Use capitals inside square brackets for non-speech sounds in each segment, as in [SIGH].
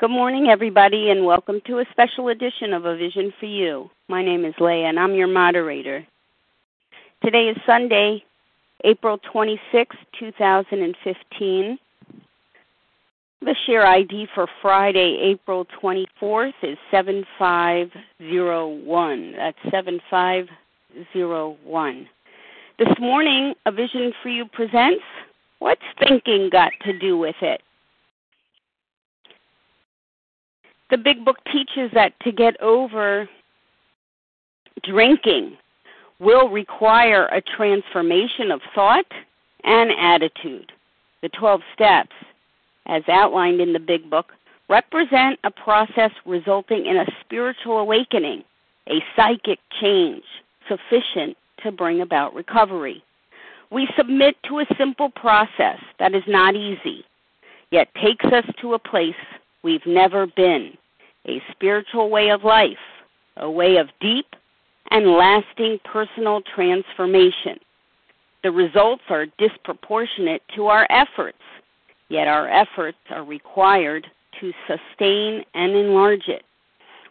Good morning, everybody, and welcome to a special edition of A Vision for You. My name is Leah, and I'm your moderator. Today is Sunday, April 26, 2015. The share ID for Friday, April 24th is 7501. That's 7501. This morning, A Vision for You presents What's Thinking Got to Do with It? The Big Book teaches that to get over drinking will require a transformation of thought and attitude. The 12 steps, as outlined in the Big Book, represent a process resulting in a spiritual awakening, a psychic change sufficient to bring about recovery. We submit to a simple process that is not easy, yet takes us to a place we've never been a spiritual way of life, a way of deep and lasting personal transformation. The results are disproportionate to our efforts, yet our efforts are required to sustain and enlarge it.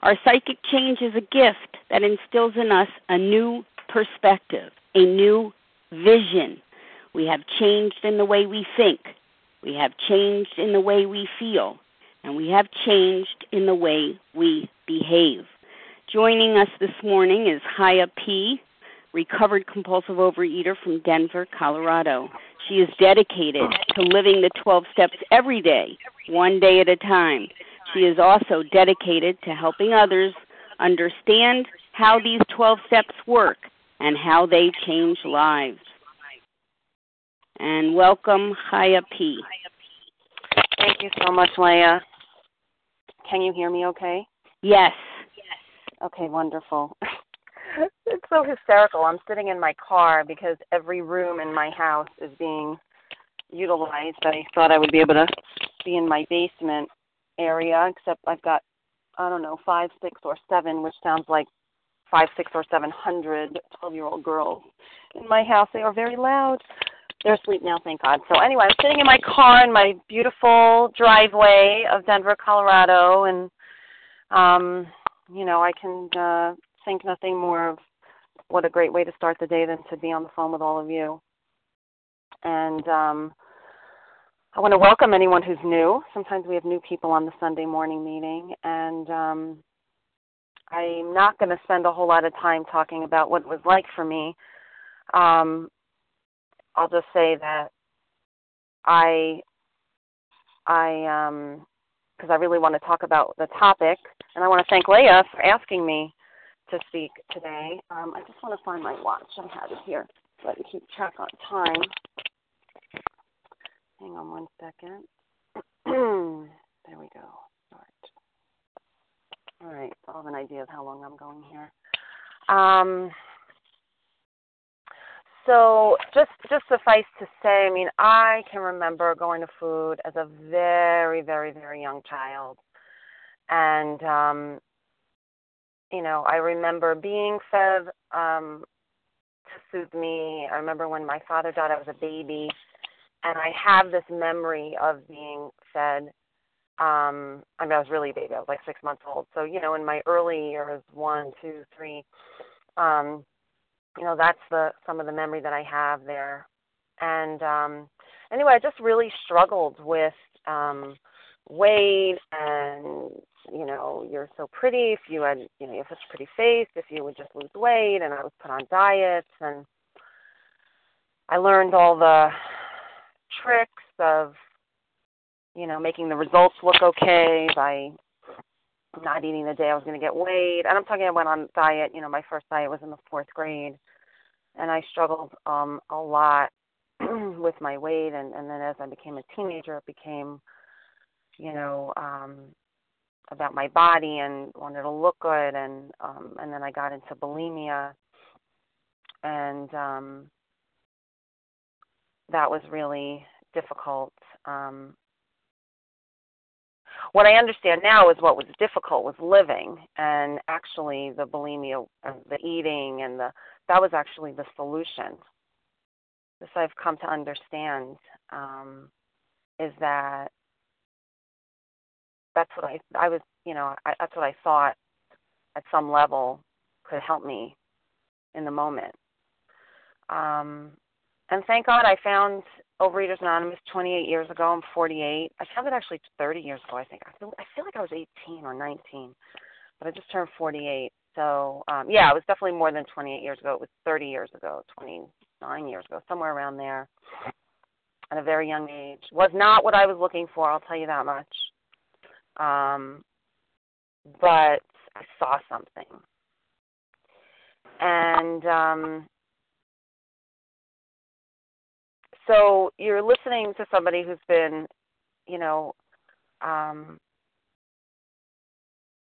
Our psychic change is a gift that instills in us a new perspective, a new vision. We have changed in the way we think, we have changed in the way we feel, and we have changed in the way we behave. Joining us this morning is Chaya P., recovered compulsive overeater from Denver, Colorado. She is dedicated to living the 12 steps every day, one day at a time. She is also dedicated to helping others understand how these 12 steps work and how they change lives. And welcome, Chaya P. Thank you so much, Leah. Can you hear me okay? Yes. Yes. Okay, wonderful. [LAUGHS] it's so hysterical. I'm sitting in my car because every room in my house is being utilized. I thought I would be able to be in my basement area, except I've got, I don't know, five, six, or seven, which sounds like five, six, or seven hundred 12 year old girls in my house. They are very loud. They're asleep now, thank God. So, anyway, I'm sitting in my car in my beautiful driveway of Denver, Colorado, and, um, you know, I can uh, think nothing more of what a great way to start the day than to be on the phone with all of you. And um, I want to welcome anyone who's new. Sometimes we have new people on the Sunday morning meeting, and um, I'm not going to spend a whole lot of time talking about what it was like for me. Um, I'll just say that I, I, um, because I really want to talk about the topic, and I want to thank Leah for asking me to speak today. Um, I just want to find my watch. I have it here I can keep track on time. Hang on one second. [CLEARS THROAT] there we go. All right. All right. I'll have an idea of how long I'm going here. Um, so just just suffice to say, I mean, I can remember going to food as a very, very, very young child, and um, you know, I remember being fed um, to soothe me. I remember when my father died, I was a baby, and I have this memory of being fed. Um, I mean, I was really a baby. I was like six months old. So you know, in my early years, one, two, three. Um, you know that's the some of the memory that I have there. And um anyway, I just really struggled with um weight and you know, you're so pretty if you had you know, you have such a pretty face, if you would just lose weight and I was put on diets and I learned all the tricks of you know, making the results look okay by not eating the day I was going to get weighed. And I'm talking I went on diet, you know, my first diet was in the 4th grade. And I struggled um a lot [CLEARS THROAT] with my weight. And and then as I became a teenager it became you know um about my body and wanted to look good. And um and then I got into bulimia. And um that was really difficult um what I understand now is what was difficult was living and actually the bulimia and the eating and the that was actually the solution. This I've come to understand um, is that that's what I I was you know I, that's what I thought at some level could help me in the moment. Um, and thank God I found Overeaters Anonymous 28 years ago. I'm 48. I found it actually 30 years ago. I think I feel I feel like I was 18 or 19, but I just turned 48. So um, yeah, it was definitely more than 28 years ago. It was 30 years ago, 29 years ago, somewhere around there. At a very young age, was not what I was looking for. I'll tell you that much. Um, but I saw something, and um, so you're listening to somebody who's been, you know, um,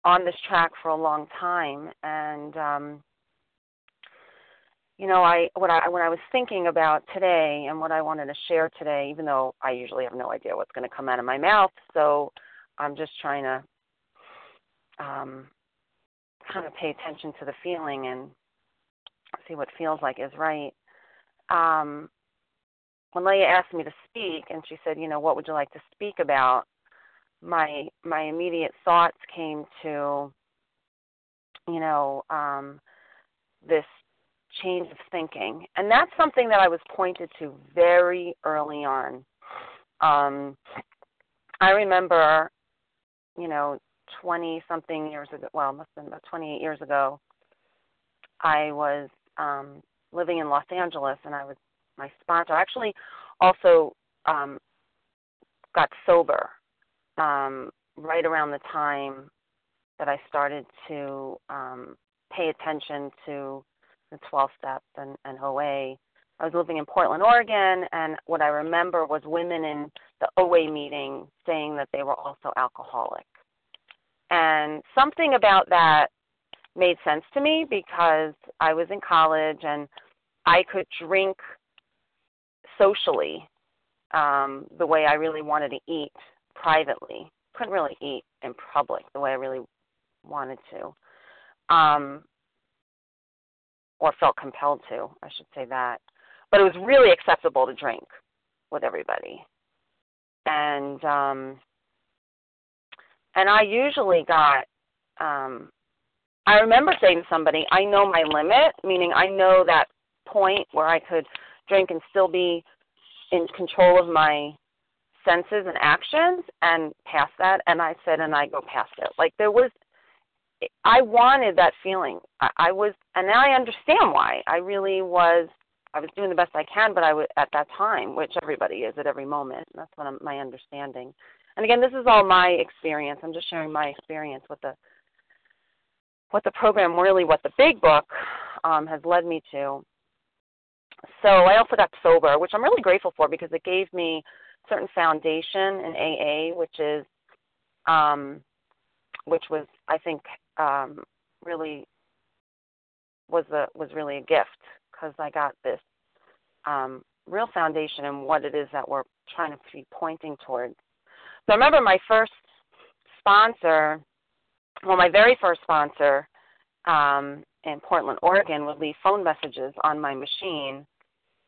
on this track for a long time, and um, you know, I what I when I was thinking about today and what I wanted to share today, even though I usually have no idea what's going to come out of my mouth, so I'm just trying to um, kind of pay attention to the feeling and see what feels like is right. Um, when Leah asked me to speak, and she said, you know, what would you like to speak about? My my immediate thoughts came to, you know, um, this change of thinking, and that's something that I was pointed to very early on. Um, I remember, you know, 20 something years ago, well, must have been about 28 years ago, I was um, living in Los Angeles and I was my sponsor actually also um, got sober um, right around the time that I started to um, pay attention to the 12 steps and, and OA. I was living in Portland, Oregon, and what I remember was women in the OA meeting saying that they were also alcoholic. And something about that made sense to me because I was in college and I could drink socially um, the way I really wanted to eat privately. Couldn't really eat in public the way I really wanted to, um, or felt compelled to. I should say that. But it was really acceptable to drink with everybody, and um, and I usually got. Um, I remember saying to somebody, "I know my limit," meaning I know that point where I could drink and still be in control of my senses and actions and past that and I said and I go past it. Like there was I wanted that feeling. I, I was and now I understand why. I really was I was doing the best I can, but I was at that time, which everybody is at every moment. That's what I'm, my understanding. And again, this is all my experience. I'm just sharing my experience with the what the program really what the big book um, has led me to so I also got sober, which I'm really grateful for because it gave me a certain foundation in AA, which is, um, which was I think um, really was a was really a gift because I got this um, real foundation in what it is that we're trying to be pointing towards. So I remember my first sponsor, well, my very first sponsor um, in Portland, Oregon, would leave phone messages on my machine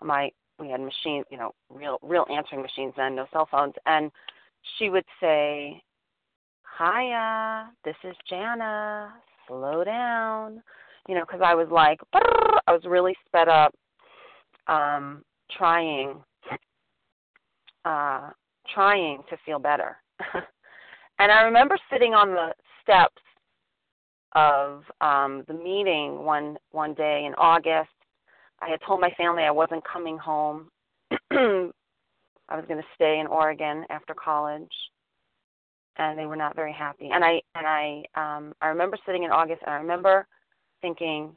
my we had machines, you know, real real answering machines then, no cell phones, and she would say, "Chaya, this is Jana. Slow down," you know, because I was like, I was really sped up, um, trying, uh, trying to feel better. [LAUGHS] and I remember sitting on the steps of um, the meeting one one day in August I had told my family I wasn't coming home. [CLEARS THROAT] I was going to stay in Oregon after college, and they were not very happy. And I and I um I remember sitting in August, and I remember thinking.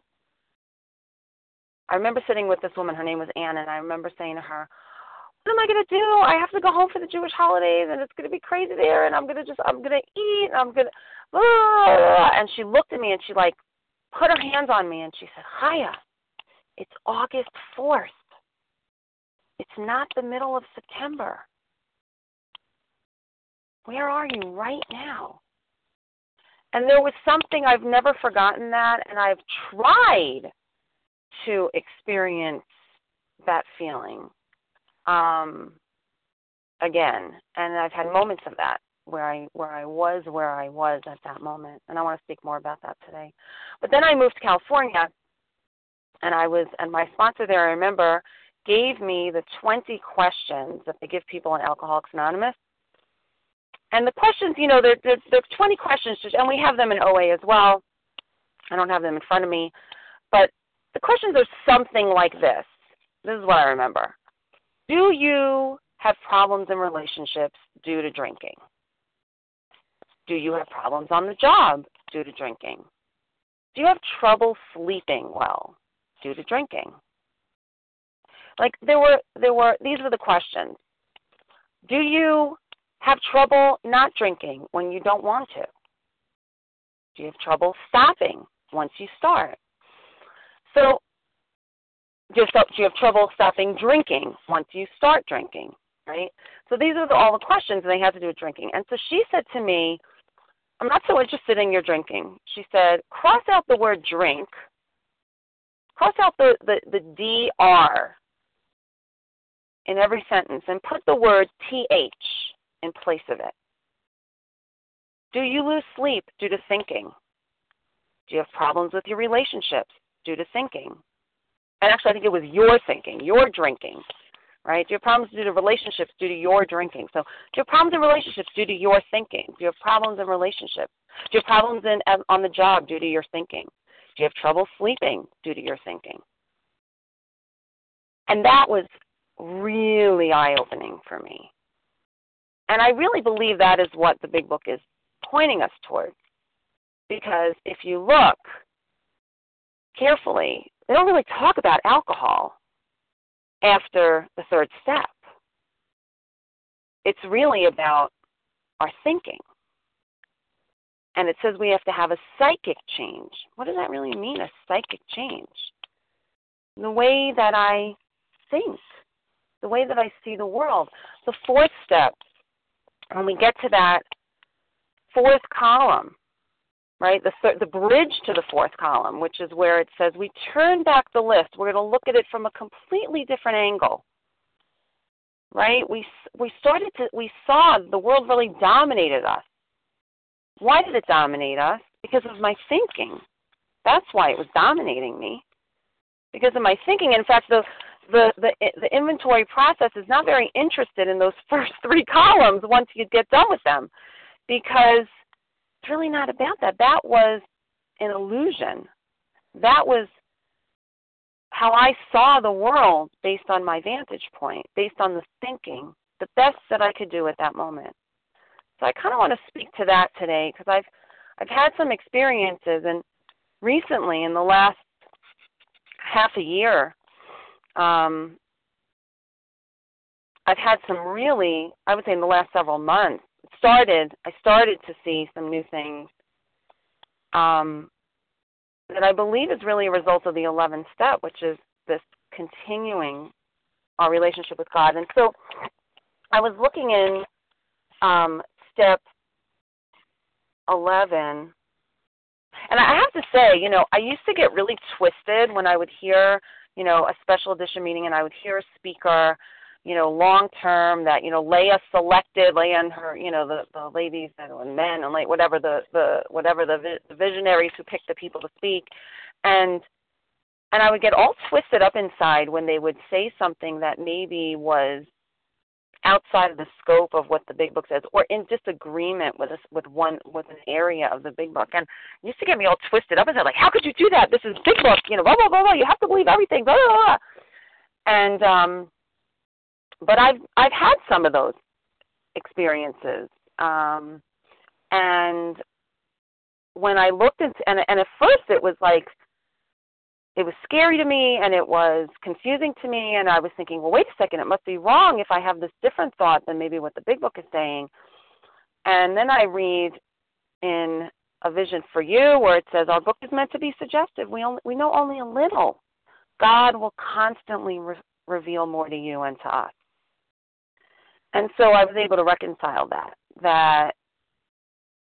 I remember sitting with this woman. Her name was Anne, and I remember saying to her, "What am I going to do? I have to go home for the Jewish holidays, and it's going to be crazy there. And I'm going to just I'm going to eat. And I'm going to." And she looked at me, and she like put her hands on me, and she said, "Chaya." It's August 4th. It's not the middle of September. Where are you right now? And there was something I've never forgotten that, and I've tried to experience that feeling um, again. And I've had moments of that where I where I was where I was at that moment. And I want to speak more about that today. But then I moved to California and I was and my sponsor there I remember gave me the 20 questions that they give people in Alcoholics Anonymous. And the questions, you know, there there there's 20 questions and we have them in OA as well. I don't have them in front of me, but the questions are something like this. This is what I remember. Do you have problems in relationships due to drinking? Do you have problems on the job due to drinking? Do you have trouble sleeping well due to drinking? Like there were there were these were the questions. Do you have trouble not drinking when you don't want to? Do you have trouble stopping once you start? So do you, have, trouble stopping drinking once you start drinking? Right? So these are the, all the questions, and they had to do with drinking. And so she said to me, I'm not so interested in your drinking. She said, cross out the word drink, cross out the, the, the DR in every sentence, and put the word TH in place of it. Do you lose sleep due to thinking? Do you have problems with your relationships due to thinking? And actually, I think it was your thinking, your drinking, right? Do you have problems due to relationships due to your drinking? So, do you have problems in relationships due to your thinking? Do you have problems in relationships? Do you have problems in um, on the job due to your thinking? You have trouble sleeping due to your thinking? And that was really eye opening for me. And I really believe that is what the big book is pointing us towards. Because if you look carefully, they don't really talk about alcohol after the third step. It's really about our thinking. And it says we have to have a psychic change. What does that really mean, a psychic change? The way that I think, the way that I see the world. The fourth step, when we get to that fourth column, right? The the bridge to the fourth column, which is where it says we turn back the list. We're going to look at it from a completely different angle. Right? We we started to we saw the world really dominated us. Why did it dominate us? Because of my thinking. That's why it was dominating me. Because of my thinking. In fact, the the, the the inventory process is not very interested in those [LAUGHS] first three columns once you get done with them because it's really not about that. That was an illusion. That was how I saw the world based on my vantage point, based on the thinking, the best that I could do at that moment. So I kind of want to speak to that today because I've I've had some experiences and recently in the last half a year um I've had some really I would say in the last several months started I started to see some new things um, that I believe is really a result of the 11th step, which is this continuing our relationship with God. And so I was looking in um, step 11, and I have to say, you know, I used to get really twisted when I would hear, you know, a special edition meeting and I would hear a speaker you know, long term that, you know, Leah selected, Leah and her, you know, the, the ladies and men and like whatever the, the whatever the, the visionaries who picked the people to speak. And and I would get all twisted up inside when they would say something that maybe was outside of the scope of what the big book says or in disagreement with us with one with an area of the big book. And it used to get me all twisted up inside like how could you do that? This is big book you know blah blah blah blah. You have to believe everything blah blah blah. And um but I've I've had some of those experiences, um, and when I looked into and and at first it was like it was scary to me and it was confusing to me and I was thinking, well, wait a second, it must be wrong if I have this different thought than maybe what the big book is saying. And then I read in a vision for you where it says our book is meant to be suggestive. We only we know only a little. God will constantly re- reveal more to you and to us. And so I was able to reconcile that. That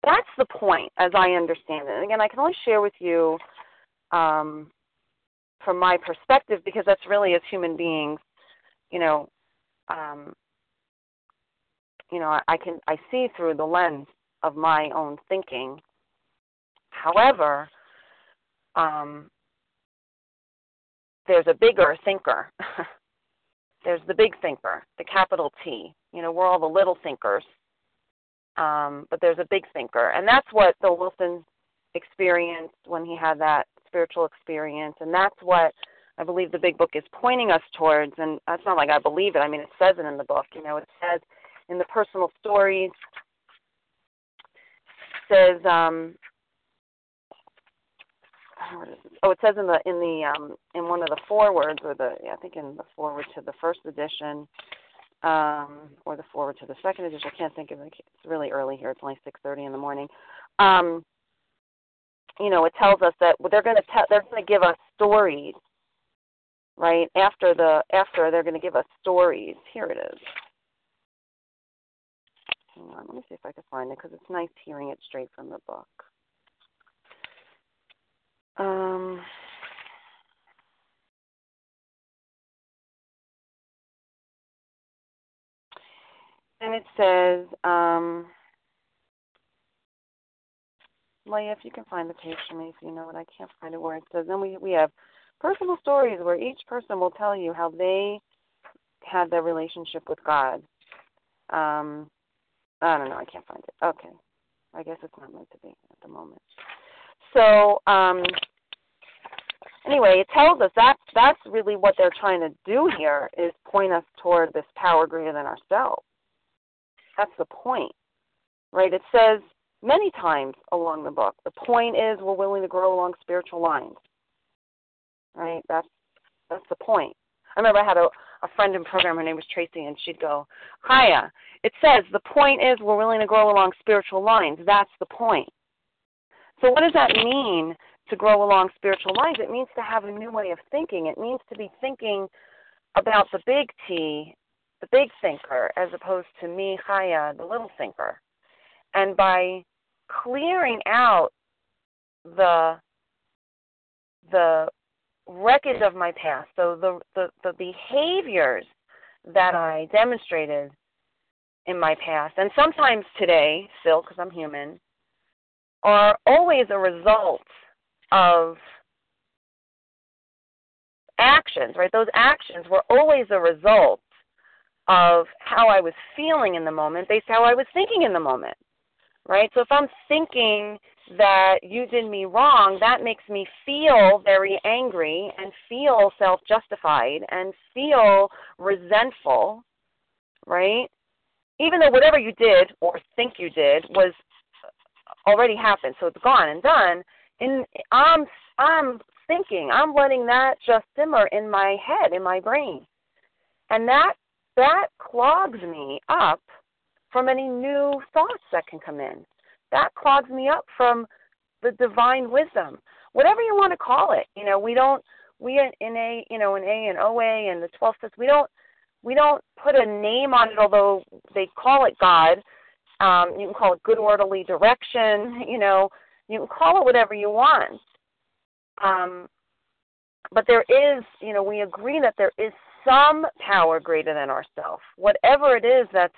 that's the point, as I understand it. And again, I can only share with you um, from my perspective because that's really as human beings, you know, um, you know, I, I can I see through the lens of my own thinking. However, um, there's a bigger thinker. [LAUGHS] there's the big thinker, the capital T. You know, we're all the little thinkers, um, but there's a big thinker, and that's what Bill Wilson experienced when he had that spiritual experience, and that's what I believe the big book is pointing us towards. And it's not like I believe it. I mean, it says it in the book. You know, it says in the personal stories says um oh it says in the in the um in one of the forewords or the I think in the foreword to the first edition um or the foreword to the second edition I can't think of it it's really early here it's only 6:30 in the morning um you know it tells us that they're going to tell they're going to give us stories right? After the after they're going to give us stories. Here it is. Hang on, let me see if I can find it because it's nice hearing it straight from the book. Um, and it says, um, Leah, if you can find the page for me, if you know it, I can't find it where it says. Then we we have personal stories where each person will tell you how they had their relationship with God. Um, I don't know. I can't find it. Okay. I guess it's not meant to be at the moment. So, um, anyway, it tells us that that's really what they're trying to do here is point us toward this power greater than ourselves. That's the point, right? It says many times along the book. The point is we're willing to grow along spiritual lines, right? That's that's the point. I remember I had a, a friend in program. Her name was Tracy, and she'd go, "Chaya." It says the point is we're willing to grow along spiritual lines. That's the point. So what does that mean to grow along spiritual lines? It means to have a new way of thinking. It means to be thinking about the big T, the big thinker, as opposed to me, Chaya, the little thinker. And by clearing out the the wreckage of my past. So the, the, the behaviors that I demonstrated in my past, and sometimes today, still because I'm human, are always a result of actions, right? Those actions were always a result of how I was feeling in the moment based how I was thinking in the moment, right? So if I'm thinking that you did me wrong, that makes me feel very angry and feel self justified and feel resentful, right? Even though whatever you did or think you did was already happened, so it's gone and done. And I'm I'm thinking, I'm letting that just simmer in my head, in my brain. And that that clogs me up from any new thoughts that can come in that clogs me up from the divine wisdom, whatever you want to call it. You know, we don't we in a you know in A and OA and the twelve steps we don't we don't put a name on it, although they call it God. Um, you can call it good orderly direction. [LAUGHS] You know, you can call it whatever you want. Um, but there is, you know, we agree that there is some power greater than ourselves. Whatever it is that's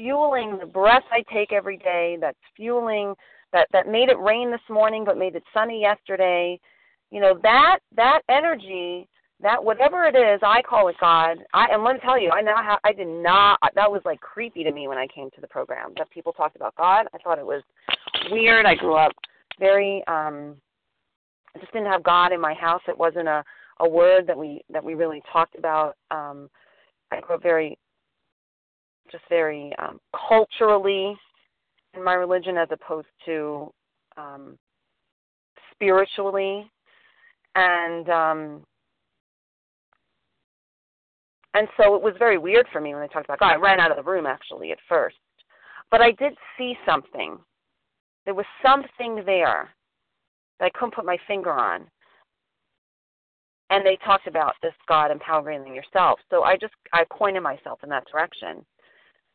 fueling the breath I take every day, that's fueling that that made it rain this morning but made it sunny yesterday. You know, that that energy, that whatever it is, I call it God. I and let me tell you, I now have I did not that was like creepy to me when I came to the program that people talked about God. I thought it was weird. I grew up very um I just didn't have God in my house. It wasn't a a word that we that we really talked about. Um I grew up very just very um, culturally in my religion as opposed to um, spiritually, and um, and so it was very weird for me when they talked about God. I ran out of the room actually at first, but I did see something. There was something there that I couldn't put my finger on. And they talked about this God empowering yourself. So I just I pointed myself in that direction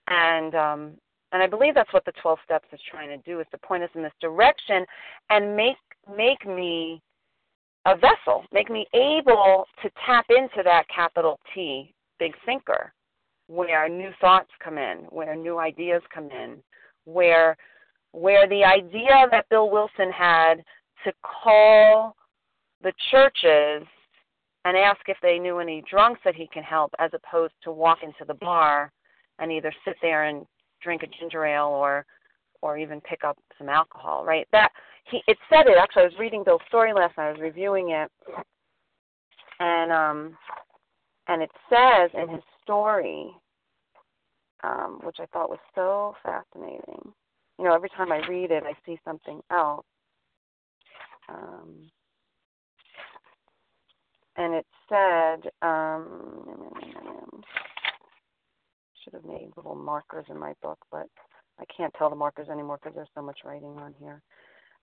and um, and I believe that's what the 12 steps is trying to do is to point us in this direction and make make me a vessel, make me able to tap into that capital T big thinker, where new thoughts come in, where new ideas come in, where where the idea that Bill Wilson had to call the churches and ask if they knew any drunks that he can help as opposed to walk into the bar and either sit there and drink a ginger ale or or even pick up some alcohol, right? That he it said it actually I was reading Bill's story last night, I was reviewing it and um and it says in his story, um, which I thought was so fascinating. You know, every time I read it I see something else. Um and it said um should have made little markers in my book, but I can't tell the markers anymore because there's so much writing on here.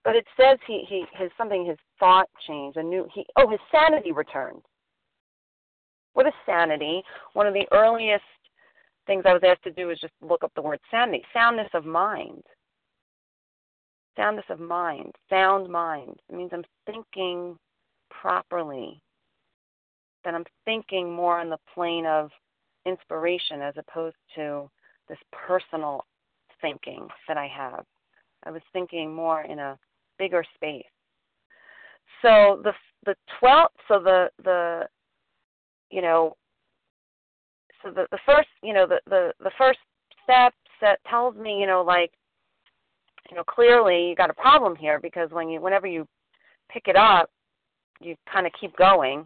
But it says he he his something his thought changed a new he oh his sanity returned. What is sanity? One of the earliest things I was asked to do was just look up the word sanity, soundness of mind. Soundness of mind, sound mind. It means I'm thinking properly. That I'm thinking more on the plane of inspiration as opposed to this personal thinking that I have. I was thinking more in a bigger space. So the the twelfth, so the the you know, so the the first you know the the the first step that tells me you know like you know clearly you got a problem here because when you whenever you pick it up you kind of keep going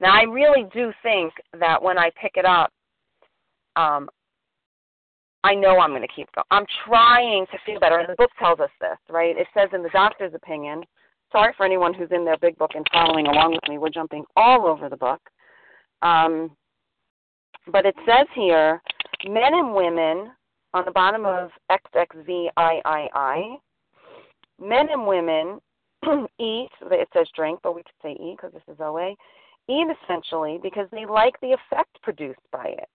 now, I really do think that when I pick it up, um, I know I'm going to keep going. I'm trying to feel better, and the book tells us this, right? It says in the doctor's opinion. Sorry for anyone who's in their big book and following along with me. We're jumping all over the book. Um, but it says here, men and women on the bottom of XXVIII, men and women [CLEARS THROAT] eat, it says drink, but we could say eat because this is OA, eat essentially because they like the effect produced by it.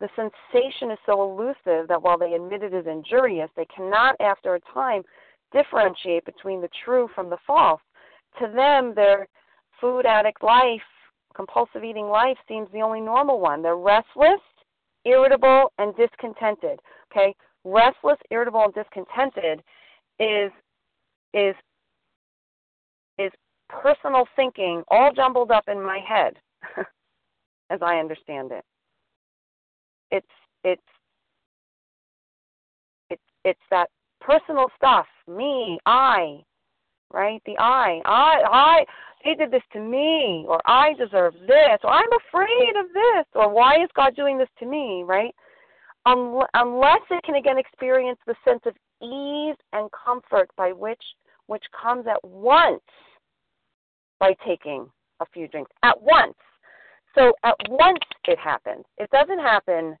The sensation is so elusive that while they admit it is injurious, they cannot, after a time, differentiate between the true from the false. To them, their food addict life, compulsive eating life, seems the only normal one. They're restless, irritable, and discontented. Okay, restless, irritable, and discontented is is is personal thinking all jumbled up in my head [LAUGHS] as I understand it. It's it's it's it's that personal stuff, me, I, right? The I. I I they did this to me or I deserve this or I'm afraid of this or why is God doing this to me, right? unless it can again experience the sense of ease and comfort by which which comes at once by taking a few drinks at once. So at once it happens. It doesn't happen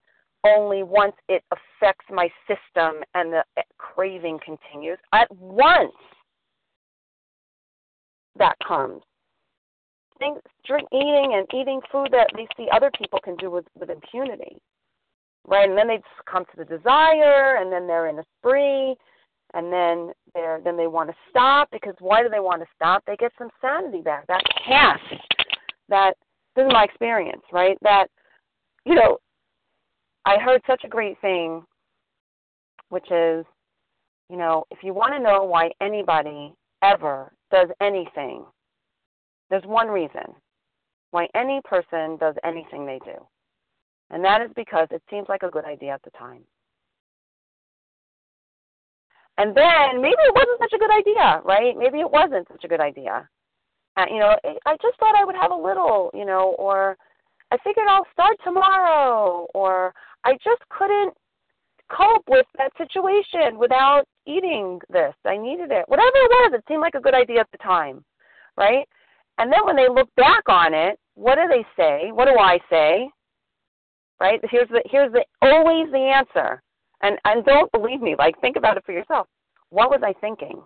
only once it affects my system and the craving continues. At once that comes. Things, drink, eating and eating food that they see other people can do with, with impunity. Right? And then they come to the desire and then they're in a spree and then they're then they want to stop because why do they want to stop? They get some sanity back. That half that this is my experience, right? That you know, I heard such a great thing, which is, you know, if you want to know why anybody ever does anything, there's one reason why any person does anything they do. And that is because it seems like a good idea at the time. And then maybe it wasn't such a good idea, right? Maybe it wasn't such a good idea. Uh, you know, I just thought I would have a little, you know, or I figured I'll start tomorrow, or I just couldn't cope with that situation without eating this. I needed it. Whatever it was, it seemed like a good idea at the time, right? And then when they look back on it, what do they say? What do I say? Right? Here's the here's the always the answer. And and don't believe me, like think about it for yourself. What was I thinking?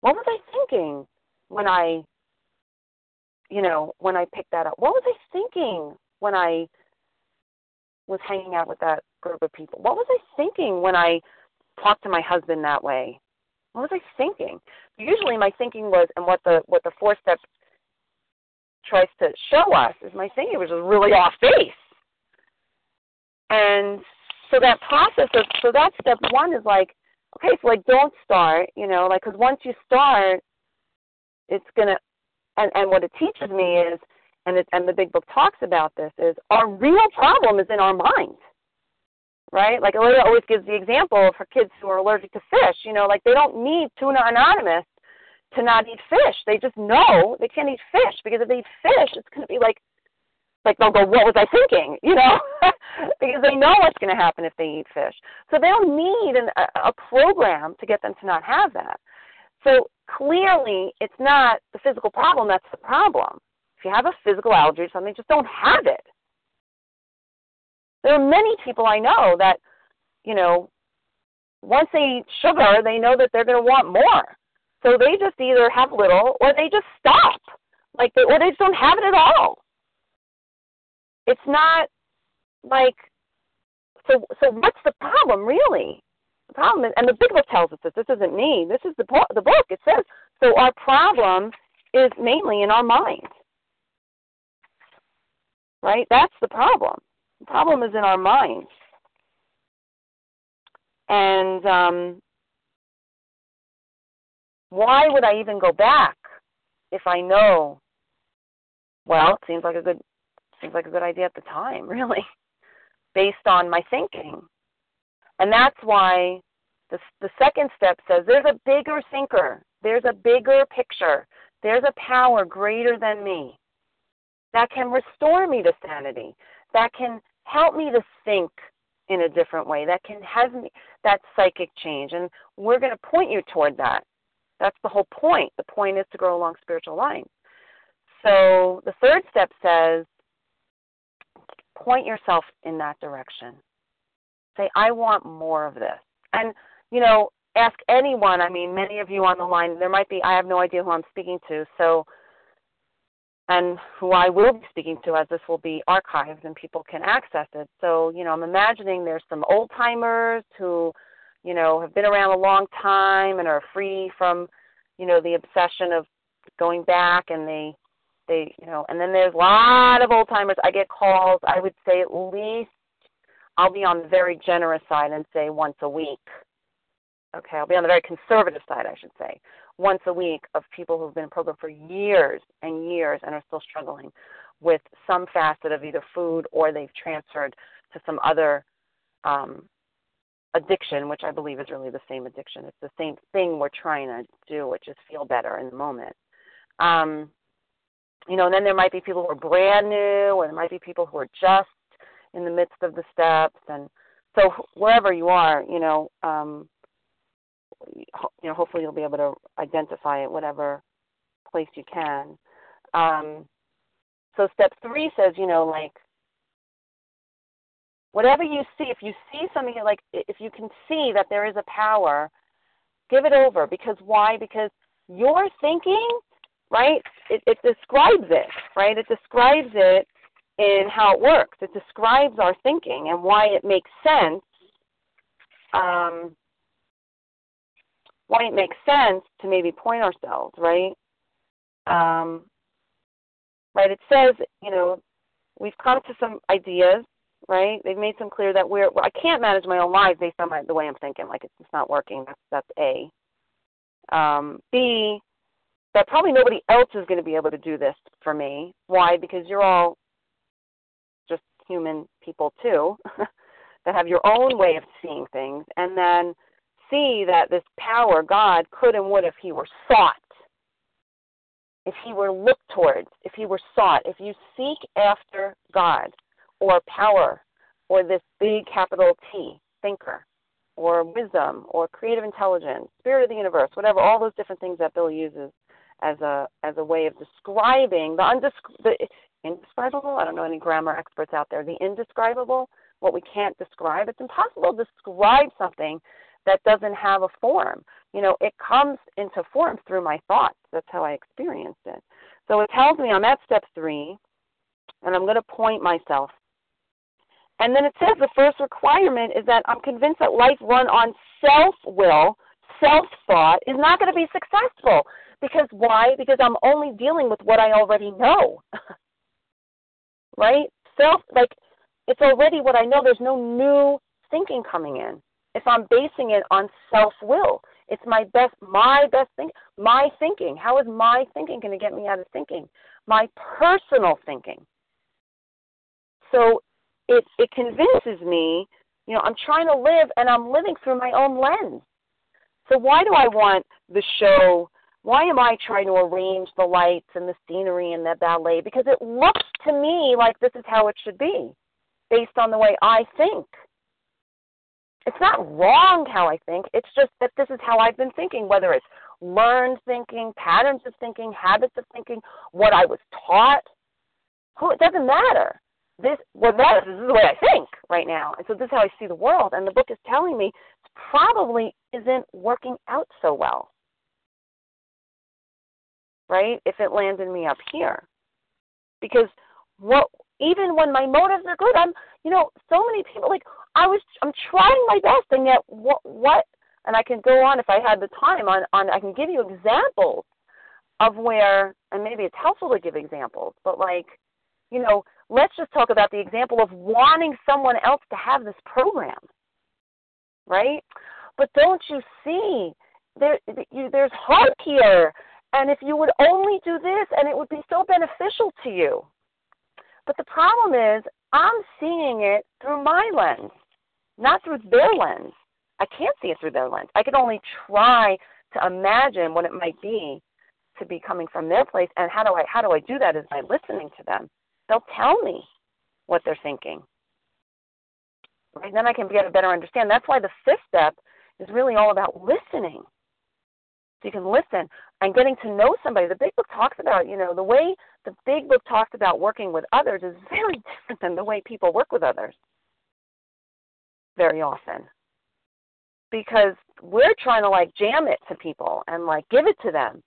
What was I thinking when I you know, when I picked that up? What was I thinking when I was hanging out with that group of people? What was I thinking when I talked to my husband that way? What was I thinking? Usually my thinking was and what the what the four steps tries to show us is my thinking was really off base And so that process of so that step one is like okay, so like don't start, you know, like because once you start, it's gonna and and what it teaches me is and it, and the big book talks about this is our real problem is in our mind. Right? Like Aleida always gives the example of for kids who are allergic to fish you know like they don't need tuna anonymous to not eat fish. They just know they can't eat fish because if they eat fish it's going to be like like they'll go what was i thinking [LAUGHS] you know because they know what's going to happen if they eat fish so they don't need an, a, a program to get them to not have that so clearly it's not the physical problem that's the problem if you have a physical allergy or something, just don't have it. There are many people I know that, you know, once they eat sugar, they know that they're going to want more. So they just either have little or they just stop. Like they, or they just don't have it at all. It's not like so so what's the problem really? The problem is and the book tells us this. This isn't me. This is the the book. It says so our problem is mainly in our mind right? That's the problem. The problem is in our minds. And um, why would I even go back if I know? Well, it seems like a good seems like a good idea at the time, [LAUGHS] really, based on my thinking. And that's why the the second step says there's a bigger thinker, there's a bigger picture, there's a power greater than me that can restore me to sanity, that can help me to think in a different way, that can have me that psychic change. And we're going to point you toward that. That's the whole point. The point is to grow along spiritual lines. So the third step says point yourself in that direction. Say, I want more of this. And, you know, ask anyone. I mean, many of you on the line, there might be, I have no idea who I'm speaking to. So and who I will be speaking to as this will be archived and people can access it. So, you know, I'm imagining there's some old timers who, you know, have been around a long time and are free from, you know, the obsession of going back and they they you know and then there's a lot of old timers. I get calls, I would say at least I'll be on the very generous side and say once a week. Okay, I'll be on the very conservative side, I should say once a week of people who've been in program for years and years and are still struggling with some facet of either food or they've transferred to some other um, addiction, which I believe is really the same addiction. It's the same thing we're trying to do, which is feel better in the moment. Um, you know, and then there might be people who are brand new, or there might be people who are just in the midst of the steps, and so wherever you are, you know, um, you know, hopefully you'll be able to identify it, whatever place you can. Um, so step three says, you know, like whatever you see, if you see something like, if you can see that there is a power, give it over. Because why? Because your thinking, right? It, it describes it, right? It describes it in how it works. It describes our thinking and why it makes sense. Um, why it makes sense to maybe point ourselves, right? Um, right, it says, you know, we've come to some ideas, right? They've made some clear that we're, well, I can't manage my own life based on my, the way I'm thinking, like it's not working. That's, that's A. Um, B, that probably nobody else is going to be able to do this for me. Why? Because you're all just human people too, [LAUGHS] that have your own way of seeing things. And then see that this power, God, could and would if he were sought, if he were looked towards, if he were sought, if you seek after God or power or this big capital T thinker or wisdom or creative intelligence, spirit of the universe, whatever, all those different things that Bill uses as a as a way of describing the, undescri- the indescribable. I don't know any grammar experts out there. The indescribable, what we can't describe. It's impossible to describe something that doesn't have a form. You know, it comes into form through my thoughts. That's how I experienced it. So it tells me I'm at step three, and I'm going to point myself. And then it says the first requirement is that I'm convinced that life run on self will, self thought, is not going to be successful. Because why? Because I'm only dealing with what I already know. [LAUGHS] right? Self, like, it's already what I know. There's no new thinking coming in. If I'm basing it on self will, it's my best, my best think, my thinking. How is my thinking going to get me out of thinking? My personal thinking. So it it convinces me, you know, I'm trying to live and I'm living through my own lens. So why do I want the show? Why am I trying to arrange the lights and the scenery and the ballet? Because it looks to me like this is how it should be, based on the way I think. It's not wrong how I think. It's just that this is how I've been thinking, whether it's learned thinking, patterns of thinking, habits of thinking, what I was taught. It doesn't matter this what matters is the way I think right now. And so this is how I see the world. And the book is telling me it probably isn't working out so well. Right? If it landed me up here. Because what even when my motives are good, I'm you know, so many people like I was I'm trying my best and yet what what and I can go on if I had the time on, on I can give you examples of where and maybe it's helpful to give examples, but like, you know, let's just talk about the example of wanting someone else to have this program, right? But don't you see, there, there's heart here, and if you would only do this, and it would be so beneficial to you. But the problem is, I'm seeing it through my lens, not through their lens. I can't see it through their lens. I can only try to imagine what it might be to be coming from their place, and how do I how do I do that? Is by listening to them They'll tell me what they're thinking. Right? Then I can get a better understand. That's why the fifth step is really all about listening. So you can listen and getting to know somebody. The big book talks about, you know, the way the big book talks about working with others is very [LAUGHS] different than the way people work with others very often. Because we're trying to like jam it to people and like give it to them.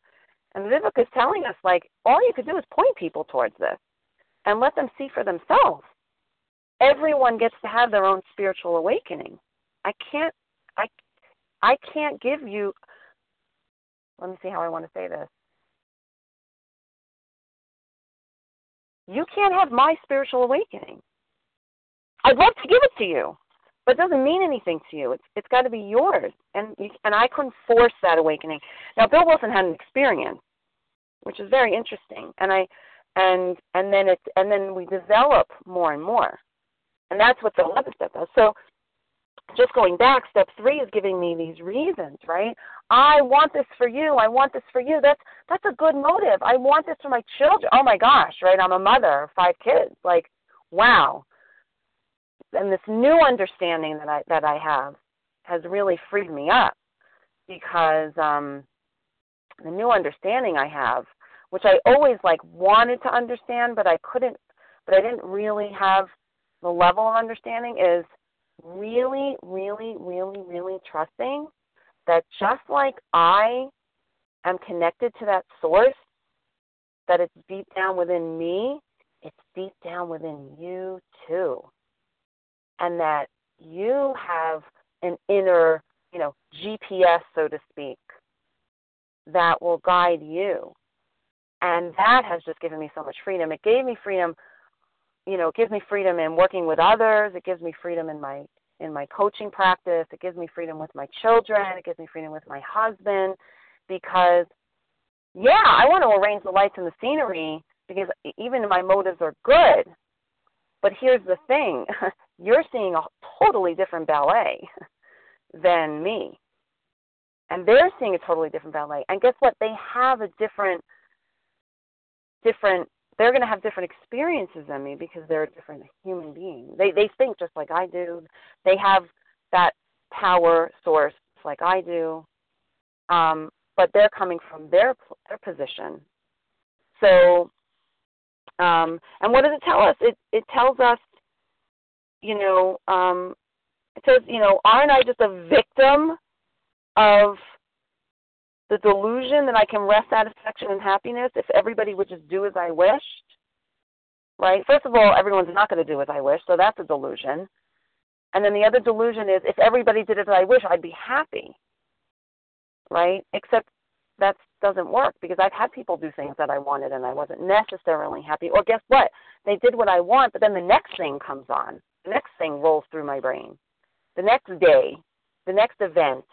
And the big book is telling us like all you could do is point people towards this and let them see for themselves. Everyone gets to have their own spiritual awakening. I can't I I can't give you let me see how I want to say this. You can't have my spiritual awakening. I'd love to give it to you, but it doesn't mean anything to you. It's it's got to be yours, and you, and I couldn't force that awakening. Now, Bill Wilson had an experience, which is very interesting, and I and and then it and then we develop more and more, and that's what the eleventh step does. So, just going back, step three is giving me these reasons, right? I want this for you. I want this for you. That's that's a good motive. I want this for my children. Oh my gosh, right? I'm a mother of five kids. Like, wow. And this new understanding that I that I have has really freed me up because um, the new understanding I have which I always like wanted to understand, but I couldn't, but I didn't really have the level of understanding is really, really, really, really trusting that just like I am connected to that source, that it's deep down within me, it's deep down within you too. And that you have an inner, you know, GPS, so to speak, that will guide you and that has just given me so much freedom. It gave me freedom, you know, it gives me freedom in working with others. It gives me freedom in my in my coaching practice. It gives me freedom with my children. It gives me freedom with my husband because yeah, I want to arrange the lights and the scenery because even my motives are good. But here's the thing, [LAUGHS] you're seeing a totally different ballet [LAUGHS] than me. And they're seeing a totally different ballet. And guess what? They have a different different they're going to have different experiences than me because they're a different human being. They they think just like I do. They have that power source like I do, um, but they're coming from their their position. So, um, and what does it tell us? It it tells us, you know, um, it says, you know, aren't I just a victim of the delusion that I can wrest satisfaction and happiness if everybody would just do as I wished, right? First of all, everyone's not going to do as I wish, so that's a delusion. And then the other delusion is if everybody did as I wish, I'd be happy, right? Except that doesn't work because I've had people do things that I wanted and I wasn't necessarily happy. Or guess what? They did what I want, but then the next thing comes on. the next thing rolls through my brain. The next day, the next event,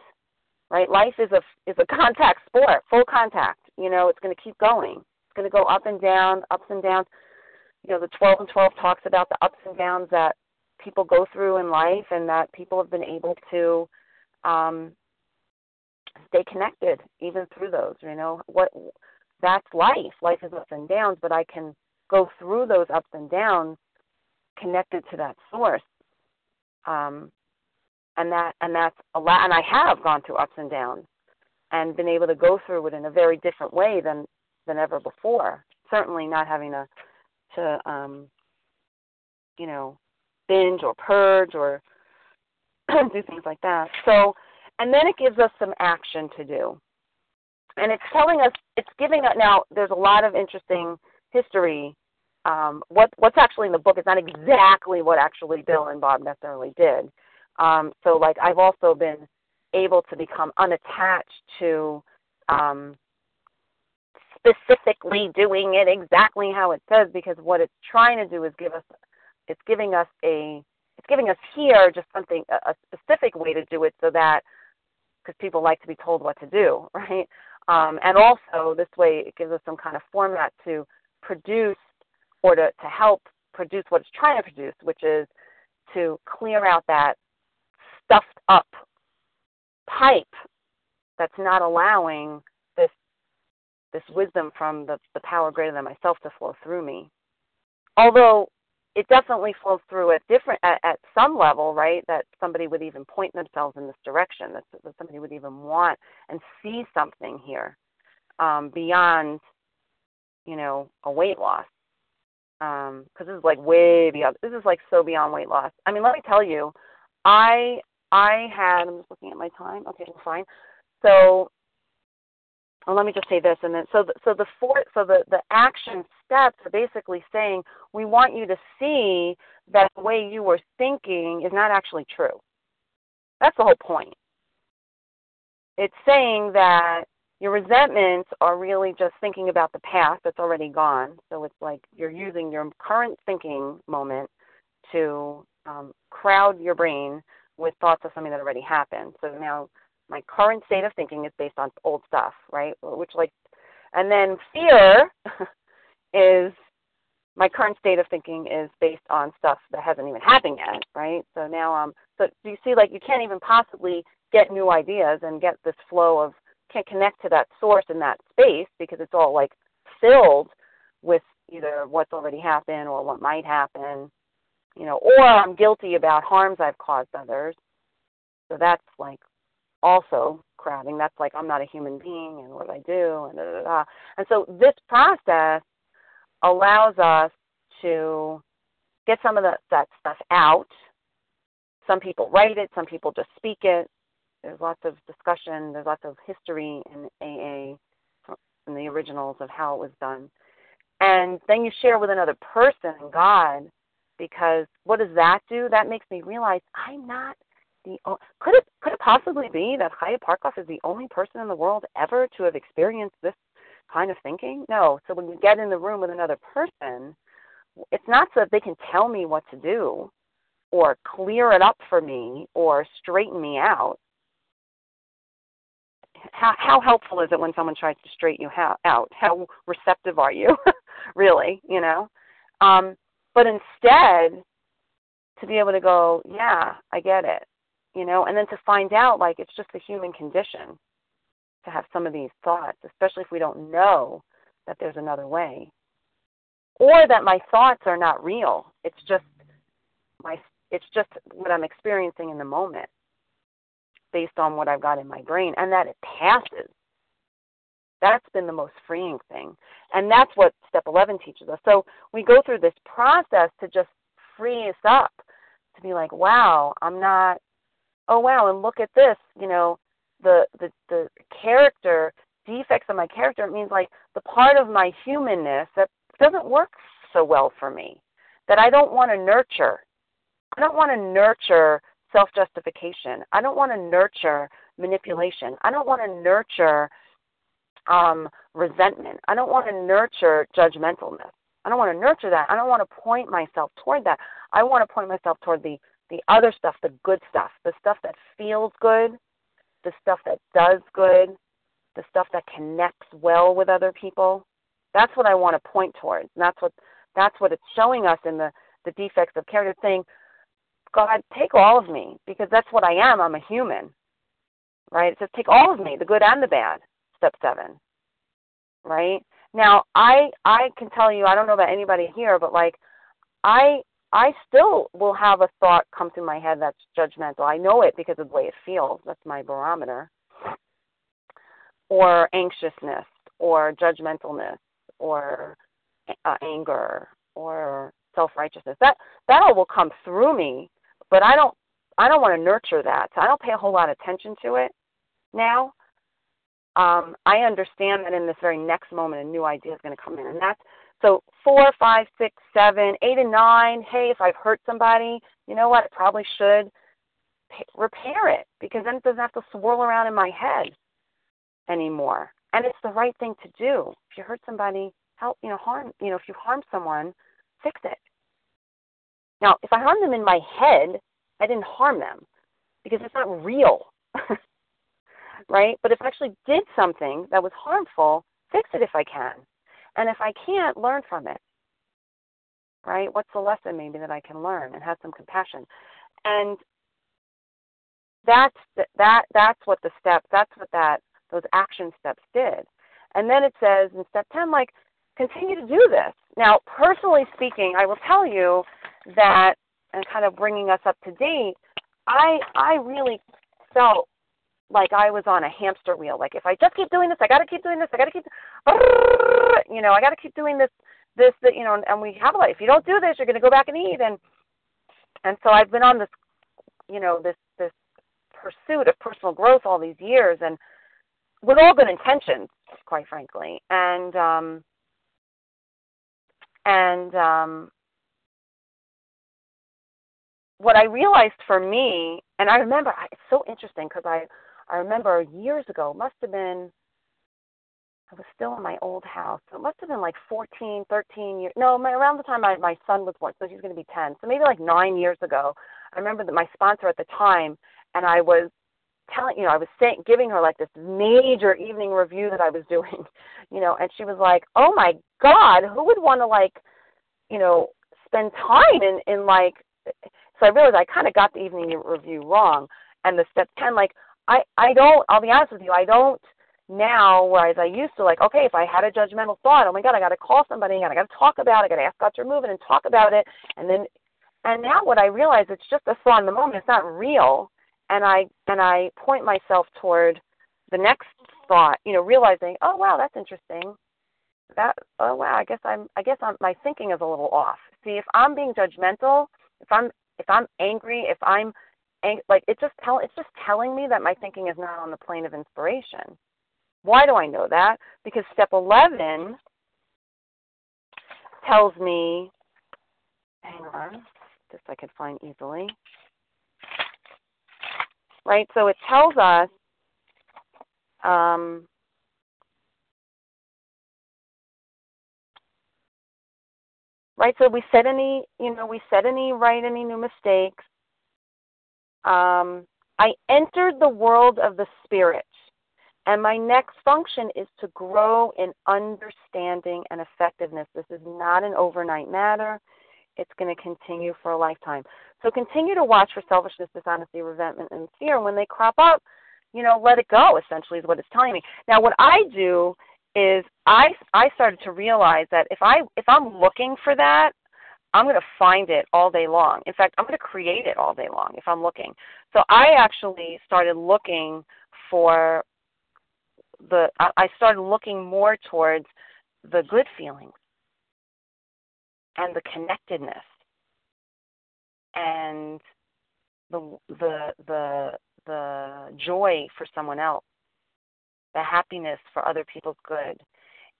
right? Life is a is a [LAUGHS] contact sport, full contact. You know, it's going to keep going. It's going to go up and down, ups and downs. You know, the 12 and 12 talks about the ups and downs that people go through in life, and that people have been able to um, stay connected even through those. You know, what that's life. Life is ups and downs, but I can go through those ups and downs connected to that source. Um, and that and that's a lot and I have gone through ups and downs and been able to go through it in a very different way than than ever before. Certainly not having to to um you know binge or purge or [CLEARS THROAT] do things like that. So and then it gives us some action to do. And it's telling us it's giving us now there's a lot of interesting history um, what what's actually in the book is not exactly what actually Bill and Bob necessarily did. Um, so like I've also been able to become unattached to um, specifically doing it exactly how it says because what it's trying to do is give us it's giving us a it's giving us here just something a, a specific way to do it so that because people like to be told what to do [LAUGHS] right? Um, and also this way it gives us some kind of format to produce or to, to help produce what it's trying to produce, which is to clear out that stuffed up pipe that's not allowing this this wisdom from the, the power greater than myself to flow through me. Although it definitely flows through at different at, at some level, right? That somebody would even point themselves in this direction, that, that somebody would even want and see something here um, beyond, you know, a weight loss um because this is like way beyond this is like so beyond weight loss i mean let me tell you i i had i'm just looking at my time. Okay fine. So well, let me just say this and then so the, so the four so the the action steps are basically saying we want you to see that the way you were thinking is not actually true. That's the whole point. It's saying that your resentments are really just thinking about the past that's already gone. So it's like you're using your current thinking moment to um, crowd your brain with thoughts of something that already happened. So now my current state of thinking is based on old stuff, right? Which like, and then fear [LAUGHS] is my current state of thinking is based on stuff that hasn't even happened yet, right? So now um, so you see, like you can't even possibly get new ideas and get this flow of can't connect to that source in that space because it's all like filled with either what's already happened or what might happen, you know, or I'm guilty about harms I've caused others. So that's like also crowding. That's like I'm not a human being and what I do and da, da, da. and so this process allows us to get some of the, that stuff out. Some people write it, some people just speak it, there's lots of discussion, there's lots of history in AA in the originals of how it was done. And then you share with another person, and God, because what does that do? That makes me realize I'm not the only, could it could it possibly be that Chaya Parkoff is the only person in the world ever to have experienced this kind of thinking? No. So when you get in the room with another person, it's not so that they can tell me what to do or clear it up for me or straighten me out how, how helpful is it when someone tries to straighten you out? How receptive are you, [LAUGHS] really? You know, um, but instead to be able to go, yeah, I get it, you know, and then to find out like it's just the human condition to have some of these thoughts, especially if we don't know that there's another way, or that my thoughts are not real. It's just my it's just what I'm experiencing in the moment based on what I've got in my brain and that it passes. That's been the most freeing thing. And that's what step 11 teaches us. So we go through this process to just free us up to be like, wow, I'm not, oh, wow, and look at this, you know, the, the, the character, defects of my character, it means like the part of my humanness that doesn't work so well for me, that I don't want to nurture. I don't want to nurture self justification. I don't want to nurture manipulation. I don't want to nurture um, resentment. I don't want to nurture judgmentalness. I don't want to nurture that. I don't want to point myself toward that. I want to point myself toward the the other stuff, the good stuff, the stuff that feels good, the stuff that does good, the stuff that connects well with other people. That's what I want to point towards. And that's what that's what it's showing us in the the defects of character saying, God, take all of me because that's what I am. I'm a human. Right? It says take all of me, the good and the bad. Step 7. Right? Now, I I can tell you, I don't know about anybody here, but like I I still will have a thought come through my head that's judgmental. I know it because of the way it feels. That's my barometer. Or anxiousness, or judgmentalness, or uh, anger, or self-righteousness. That that all will come through me, but I don't I don't want to nurture that. So I don't pay a whole lot of attention to it now. Um, I understand that in this very next moment, a new idea is going to come in, and that's so four, five, six, seven, eight, and nine. Hey, if I've hurt somebody, you know what? I probably should pay, repair it because then it doesn't have to swirl around in my head anymore. And it's the right thing to do. If you hurt somebody, help. You know, harm. You know, if you harm someone, fix it. Now, if I harm them in my head, I didn't harm them because it's not real. [LAUGHS] right? But if I actually did something that was harmful, fix it if I can. And if I can't, learn from it. Right? What's the lesson maybe that I can learn and have some compassion? And that's the, that that's what the steps that's what that those action steps did. And then it says in step 10 like continue to do this. Now, personally speaking, I will tell you that and kind of bringing us up to date, I I really felt like I was on a hamster wheel. Like if I just keep doing this, I got to keep doing this. I got to keep, you know, I got to keep doing this, this, that, you know. And we have a life. If you don't do this, you're going to go back and eat. And and so I've been on this, you know, this this pursuit of personal growth all these years, and with all good intentions, quite frankly. And um, and um, what I realized for me, and I remember it's so interesting because I I remember years ago, must have been, I was still in my old house. So it must have been like 14, 13 years. No, my, around the time my, my son was born, so he's going to be 10. So maybe like nine years ago, I remember that my sponsor at the time, and I was telling, you know, I was saying, giving her like this major evening review that I was doing, [LAUGHS] you know, and she was like, oh my God, who would want to like, you know, spend time in, in like, so I realized I kind of got the evening review wrong. And the step 10, like, I I don't. I'll be honest with you. I don't now, whereas I used to like, okay, if I had a judgmental thought, oh my God, I got to call somebody and I got to talk about it. I got to ask God to remove it and talk about it, and then, and now what I realize, it's just a thought in the moment. It's not real, and I and I point myself toward the next thought. You know, realizing, oh wow, that's interesting. That oh wow, I guess I'm I guess I'm, my thinking is a little off. See, if I'm being judgmental, if I'm if I'm angry, if I'm like it's just tell it's just telling me that my thinking is not on the plane of inspiration. Why do I know that? Because step 11 tells me hang on, this I could find easily. Right? So it tells us um, right so we said any you know we said any right any new mistakes um, I entered the world of the spirit, and my next function is to grow in understanding and effectiveness. This is not an overnight matter. It's going to continue for a lifetime. So continue to watch for selfishness, dishonesty, resentment, and fear. When they crop up, you know, let it go. Essentially, is what it's telling me. Now, what I do is I I started to realize that if I if I'm looking for that, I'm going to find it all day long. In fact, I'm going to create it all day long if I'm looking. So I actually started looking for the, I started looking more towards the good feelings and the connectedness and the, the, the, the joy for someone else, the happiness for other people's good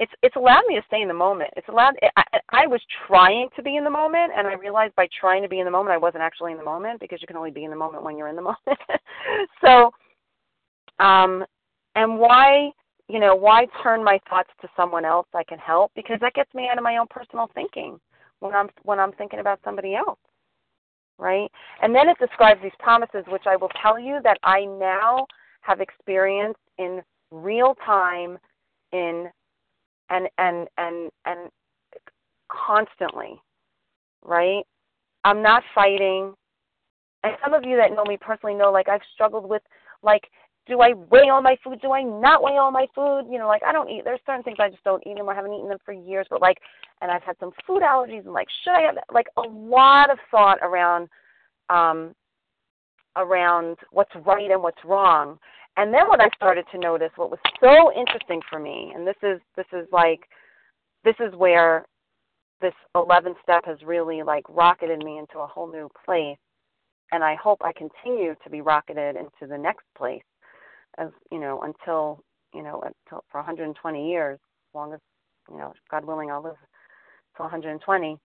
it's it's allowed me to stay in the moment. It's allowed. I, I was trying to be in the moment, and I realized by trying to be in the moment, I wasn't actually in the moment because you can only be in the moment when you're in the moment. [LAUGHS] so, um, and why you know why turn my thoughts to someone else I can help because that gets me out of my own personal thinking when I'm when I'm thinking about somebody else. right? And then it describes these promises, which I will tell you that I now have experienced in real time, in and and and and constantly, right? I'm not fighting. And some of you that know me personally know, like I've struggled with, like, do I weigh all my food? Do I not weigh all my food? You know, like I don't eat. There's certain things I just don't eat them or haven't eaten them for years. But like, and I've had some food allergies and like, should I have like a lot of thought around, um, around what's right and what's wrong. And then what I started to notice, what was so interesting for me, and this is this is like, this is where this 11th step has really like rocketed me into a whole new place. And i hope i continue to be rocketed into the next place as you know until you know until for 120 years as long as you know god willing i'll live till 120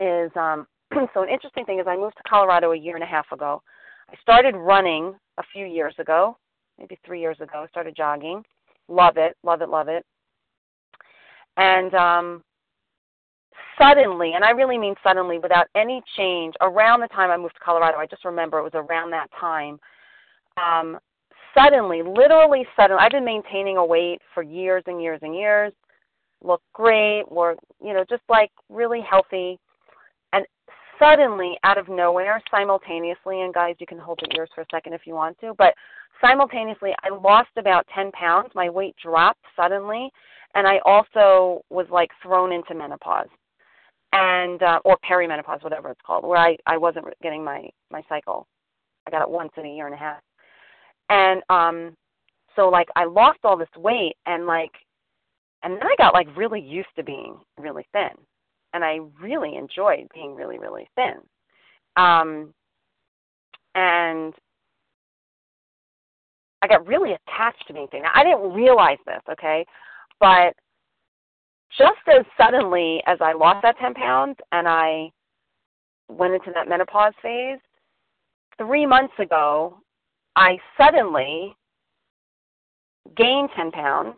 is um [CLEARS THROAT] so an interesting thing is i moved to colorado a year and a half ago. I started running a few years ago maybe three years ago started jogging love it love it love it and um suddenly, and I really mean suddenly, without any change, around the time I moved to Colorado, I just remember it was around that time. Um, suddenly, literally suddenly, I've been maintaining a weight for years and years and years. Look great, were you know just like really healthy, suddenly, out of nowhere, simultaneously, and guys, you can hold your ears for a second if you want to, but simultaneously, I lost about 10 pounds. My weight dropped suddenly, and I also was like thrown into menopause and uh, or perimenopause, whatever it's called, where I I wasn't getting my my cycle. I got it once in a year and a half, and um, so like I lost all this weight, and like, and then I got like really used to being really thin, and I really enjoyed being really really thin, um, and I got really attached to being thin. Now, I didn't realize this, okay, but just as suddenly as I lost that 10 pounds and I went into that menopause phase, three months ago, I suddenly gained 10 pounds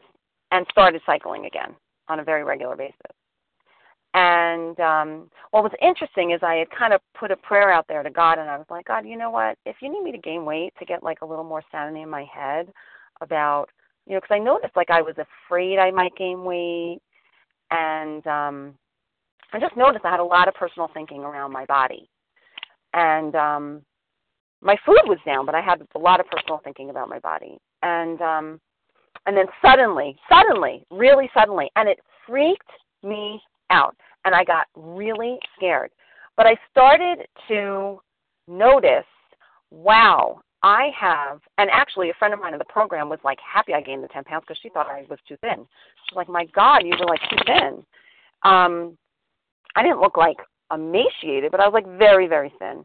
and started cycling again on a very regular basis. And um, what was interesting is I had kind of put a prayer out there to God, and I was like, God, you know what? If you need me to gain weight to get like a little more sanity in my head about, you know, because I noticed like I was afraid I might gain weight, and um, I just noticed I had a lot of personal thinking around my body, and um, my food was down, but I had a lot of personal thinking about my body, and um, and then suddenly, suddenly, really suddenly, and it freaked me out, and I got really scared. But I started to notice, wow, I have, and actually, a friend of mine in the program was like happy I gained the 10 pounds because she thought I was too thin. She's like, my God, you were like too thin. Um, I didn't look like emaciated, but I was like very, very thin.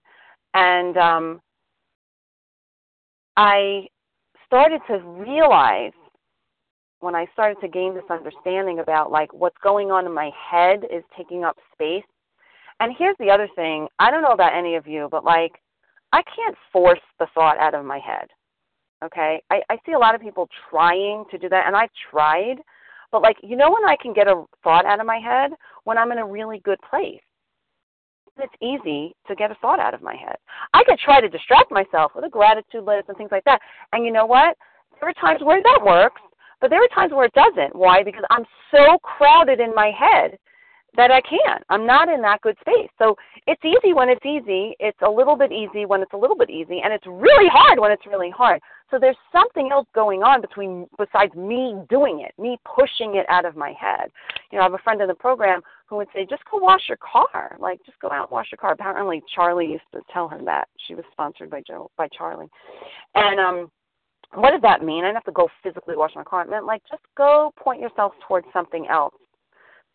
And um, I started to realize when I started to gain this understanding about like what's going on in my head is taking up space. And here's the other thing I don't know about any of you, but like, I can't force the thought out of my head. Okay? I, I see a lot of people trying to do that, and I've tried. But, like, you know when I can get a thought out of my head? When I'm in a really good place. It's easy to get a thought out of my head. I could try to distract myself with a gratitude list and things like that. And you know what? There are times where that works, but there are times where it doesn't. Why? Because I'm so crowded in my head that I can't. I'm not in that good space. So it's easy when it's easy. It's a little bit easy when it's a little bit easy, and it's really hard when it's really hard. So there's something else going on between besides me doing it, me pushing it out of my head. You know, I have a friend in the program who would say, "Just go wash your car. Like, just go out and wash your car." Apparently, Charlie used to tell her that. She was sponsored by Joe by Charlie, and um what did that mean? I didn't have to go physically wash my car. It meant like just go point yourself towards something else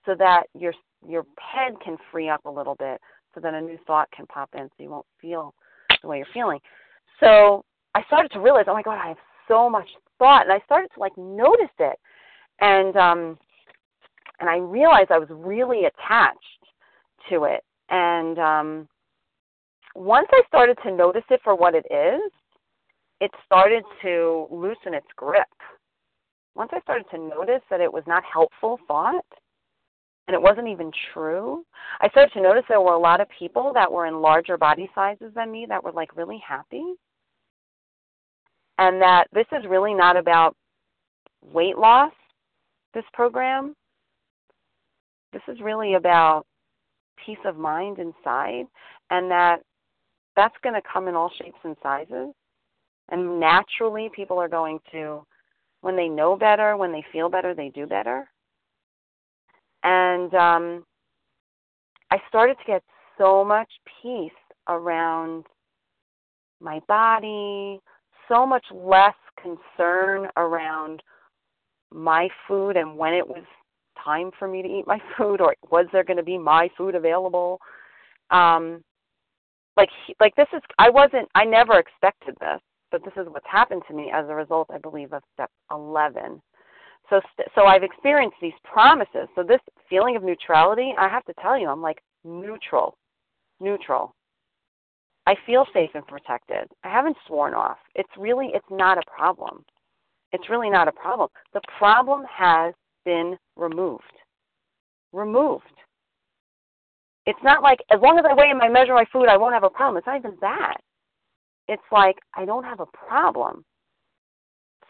so that your your head can free up a little bit so that a new thought can pop in so you won't feel the way you're feeling. So I started to realize, oh my God, I have so much thought and I started to like notice it. And um and I realized I was really attached to it. And um once I started to notice it for what it is, it started to loosen its grip. Once I started to notice that it was not helpful thought, and it wasn't even true. I started to notice there were a lot of people that were in larger body sizes than me that were like really happy. And that this is really not about weight loss, this program. This is really about peace of mind inside, and that that's going to come in all shapes and sizes. And naturally, people are going to, when they know better, when they feel better, they do better. And um, I started to get so much peace around my body, so much less concern around my food and when it was time for me to eat my [LAUGHS] food or was there going to be my food available um like like this is i wasn't i never expected this but this is what's happened to me as a result i believe of step 11 so so i've experienced these promises. So this feeling of neutrality i have to tell you i'm like neutral neutral. I feel safe and protected. I haven't sworn off. It's really it's not a problem. It's really not a problem. The problem has been removed. Removed. It's not like as long as i weigh and I measure my food i won't have a problem. It's not even that it's like I don't have a problem.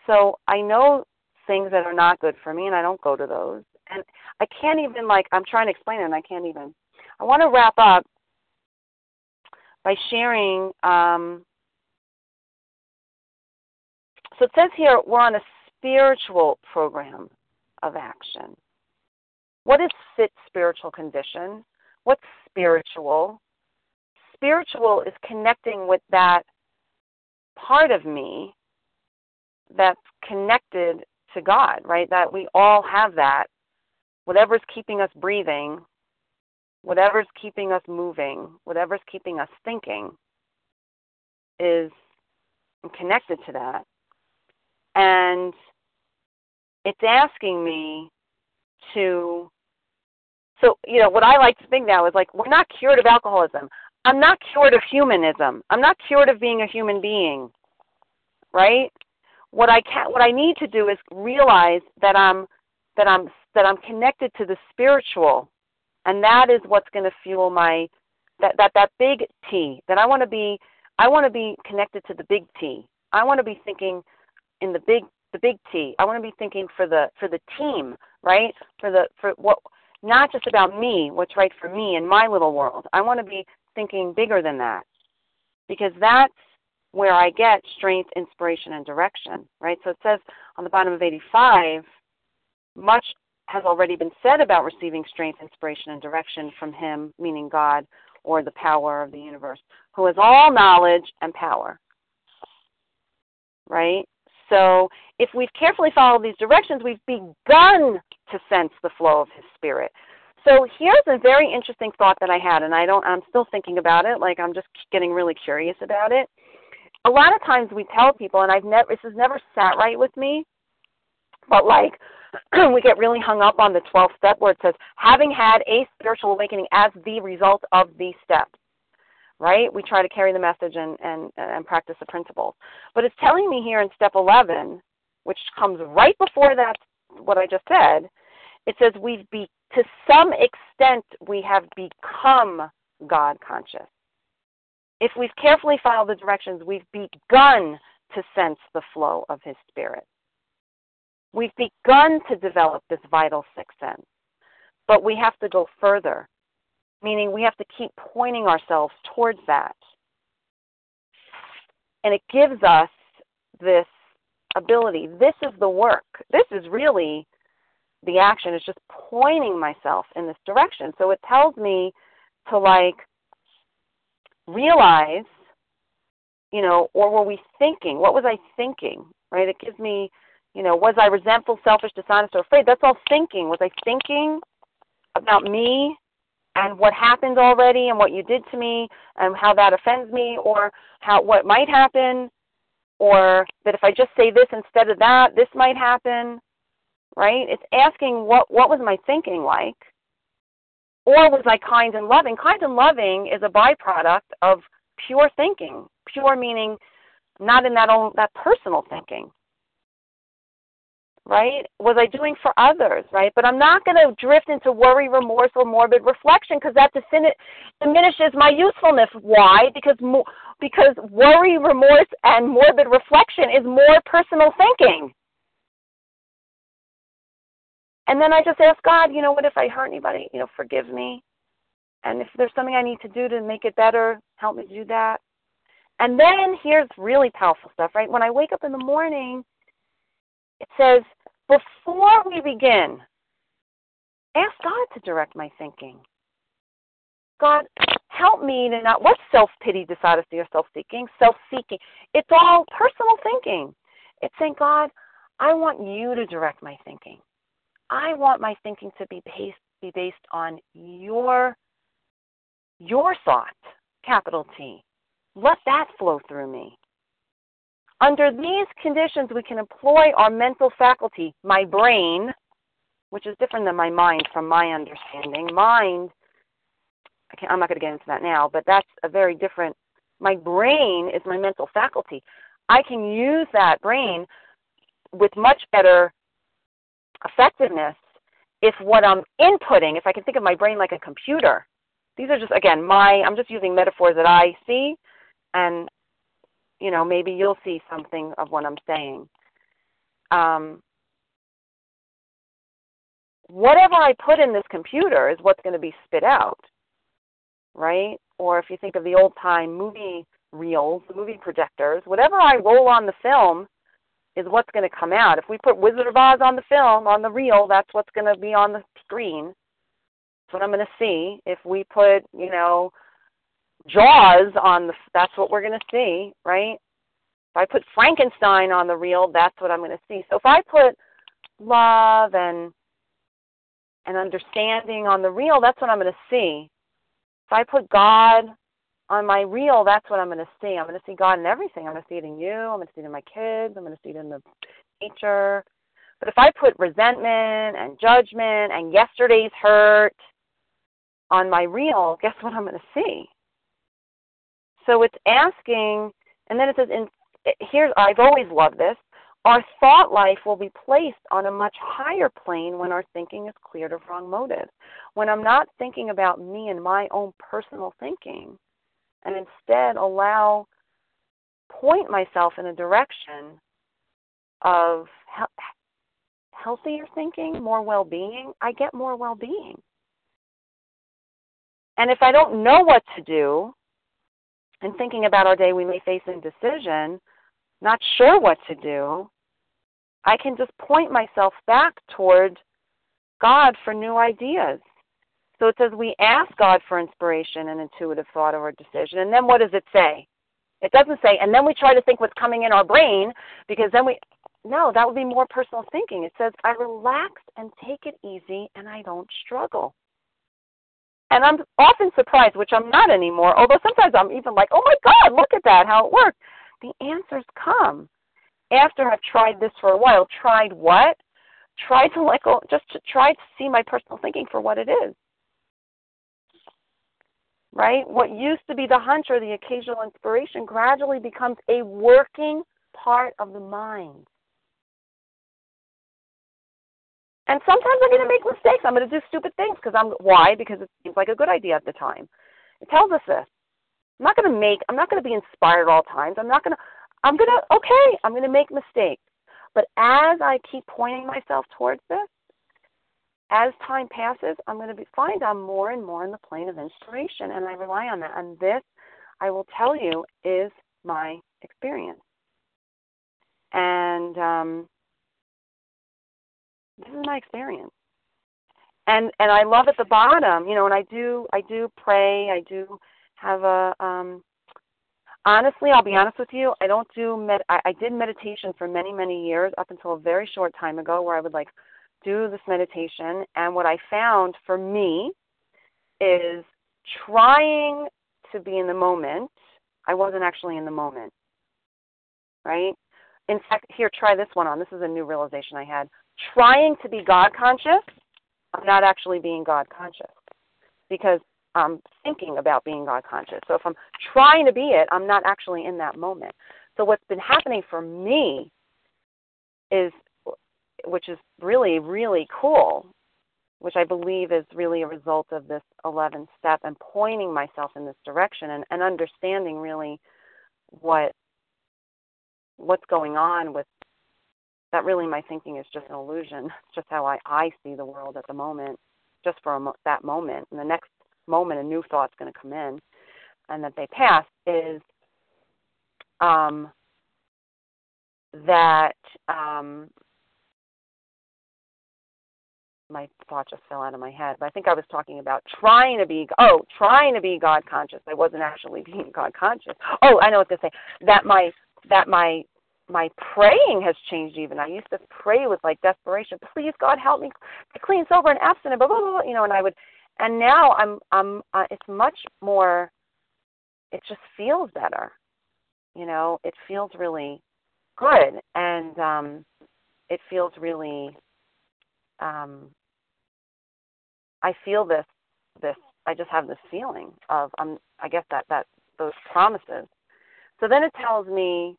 So I know things that are not good for me and I don't go to those. And I can't even like I'm trying to explain it and I can't even. I want to wrap up by sharing um so it says here we're on a spiritual program of action. What is fit spiritual condition? What's spiritual? Spiritual is connecting with that part of me that's connected to God, right? That we all have that. Whatever's keeping us breathing, whatever's keeping us moving, whatever's keeping us thinking is connected to that. And it's asking me to so you know what I like to think now is like we're not cured of alcoholism. I'm not cured of humanism. I'm not cured of being a human being. Right? What I can what I need to do is realize that I'm that I'm that I'm connected to the spiritual and that is what's going to fuel my that that that big T. That I want to be I want to be connected to the big T. I want to be thinking in the big the big T. I want to be thinking for the for the team, right? For the for what not just about me, what's right for me in my little world. I want to be thinking bigger than that because that's where I get strength, inspiration, and direction, right? So it says on the bottom of 85, much has already been said about receiving strength, inspiration, and direction from Him, meaning God or the power of the universe, who has all knowledge and power, right? So if we've carefully followed these directions, we've begun to sense the flow of His Spirit. So here's a very interesting thought that I had, and I don't. I'm still thinking about it. Like I'm just getting really curious about it. A lot of times we tell people, and I've never. This has never sat right with me, but like [CLEARS THROAT] we get really hung up on the 12th step where it says having had a spiritual awakening as the result of these steps right we try to carry the message and and and practice the principles but it's telling me here in step 11 which comes right before that what i just said it says we've be to some extent we have become God conscious. If we've carefully followed the directions, we've begun to sense the flow of His Spirit. We've begun to develop this vital sixth sense, but we have to go further, meaning we have to keep pointing ourselves towards that. And it gives us this ability. This is the work. This is really the action is just pointing myself in this direction. So it tells me to like realize, you know, or were we thinking? What was I thinking? Right? It gives me, you know, was I resentful, selfish, dishonest, or afraid? That's all thinking. Was I thinking about me and what happened already and what you did to me and how that offends me or how what might happen or that if I just say this instead of that, this might happen right? It's asking what what was my thinking like? Or was I kind and loving? Kind and loving is a byproduct of pure thinking. Pure meaning not in that own that personal thinking. right? Was I doing for others, right? But I'm not going to drift into worry, remorse, or morbid reflection because that diminishes my usefulness. Why? Because mo- because worry, remorse, and morbid reflection is more personal thinking. And then I just ask God, you know, what if I hurt anybody? You know, forgive me. And if there's something I need to do to make it better, help me do that. And then here's really powerful stuff, right? When I wake up in the morning, it says, before we begin, ask God to direct my thinking. God, help me to not, what's self pity, dishonesty, or self seeking? Self seeking. It's all personal thinking. It's saying, God, I want you to direct my thinking. I want my thinking to be based, be based on your, your thought, capital T. Let that flow through me. Under these conditions, we can employ our mental faculty, my brain, which is different than my mind from my understanding. Mind, I am not going to get into that now, but that's a very different. My brain is my mental faculty. I can use that brain with much better effectiveness if what I'm inputting, if I can think of my brain like a computer. These are just, again, my, I'm just using metaphors that I see, and you know, maybe you'll see something of what I'm saying. Um, whatever I put in this computer is what's going to be spit out, right? Or if you think of the old time movie reels, the movie projectors, whatever I roll on the film is what's going to come out. If we put Wizard of Oz on the film, on the reel, that's what's going to be on the screen. That's what I'm going to see. If we put, you know, Jaws on the that's what we're going to see, right? If I put Frankenstein on the reel, that's what I'm going to see. So if I put love and and understanding on the reel, that's what I'm going to see. If I put God on my reel, that's what I'm going to see. I'm going to see God in everything. I'm going to see it in you. I'm going to see it in my kids. I'm going to see it in the nature. But if I put resentment and judgment and yesterday's hurt on my reel, guess what I'm going to see? So it's asking, and then it says, in, here, I've always loved this. Our thought life will be placed on a much higher plane when our thinking is cleared of wrong motives. When I'm not thinking about me and my own personal thinking, and instead allow, point myself in a direction of he- healthier thinking, more well being, I get more well being. And if I don't know what to do, and thinking about our day, we may face indecision, not sure what to do, I can just point myself back toward God for new ideas. So it says we ask God for inspiration and intuitive thought or decision. And then what does it say? It doesn't say, and then we try to think what's coming in our brain because then we, no, that would be more personal thinking. It says, I relax and take it easy and I don't struggle. And I'm often surprised, which I'm not anymore, although sometimes I'm even like, oh my God, look at that, how it works. The answers come after I've tried this for a while. Tried what? Tried to let go, just to try to see my personal thinking for what it is. Right? What used to be the hunch or the occasional inspiration gradually becomes a working part of the mind. And sometimes I'm going to make mistakes. I'm going to do stupid things because I'm why? Because it seems like a good idea at the time. It tells us this. I'm not going to make. I'm not going to be inspired all times. I'm not going to. I'm going to. Okay. I'm going to make mistakes. But as I keep pointing myself towards this, as time passes, I'm going to be, find I'm more and more in the plane of inspiration, and I rely on that. And this, I will tell you, is my experience. And um, this is my experience and and i love at the bottom you know and i do i do pray i do have a um honestly i'll be honest with you i don't do med I, I did meditation for many many years up until a very short time ago where i would like do this meditation. And what i found for me is trying to be in the moment. I wasn't actually in the moment right? In fact here try this one on. This is a new realization i had. Trying to be God conscious, I'm not actually being God conscious because I'm thinking about being God conscious. So if I'm trying to be it, I'm not actually in that moment. So what's been happening for me is which is really really cool which I believe is really a result of this 11th step and pointing myself in this direction and, and understanding really what what's going on with that really my thinking is just an illusion. [LAUGHS] It's just how I, I see the world at the moment just for a, that moment. And the next moment a new thought's going to come in and that they pass is um, that um, my thought just fell out of my head. But I think I was talking about trying to be oh, trying to be God conscious. I wasn't actually [LAUGHS] being God conscious. Oh, I know what to say. That my that my my praying has changed even. I used to pray with like desperation. Please God help me clean, sober, and abstinent. Blah, blah, blah, you know, and I would, and now I'm I'm uh, it's much more. It just feels better. You know, it feels really good, and um, it feels really um, I feel this this I just have this feeling of um I guess that that those promises. So then it tells me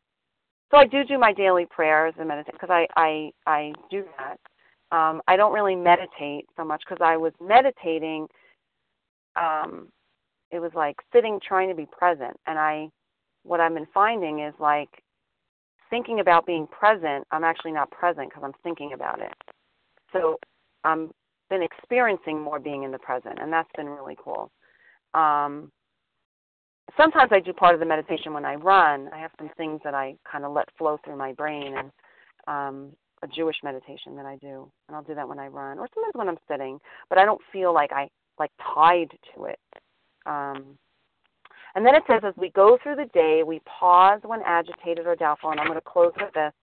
so I do do my daily prayers and meditate because I I I do that. Um I don't really meditate so much because I was meditating um it was like sitting trying to be present and I what I've been finding is like thinking about being present, I'm actually not present because I'm thinking about it. So I'm been experiencing more being in the present, and that's been really cool. Um, sometimes I do part of the meditation when I run. I have some things that I kind of let flow through my brain, and um, a Jewish meditation that I do, and I'll do that when I run, or sometimes when I'm sitting. But I don't feel like I like tied to it. Um, and then it says, as we go through the day, we pause when agitated or doubtful. And I'm going to close with this.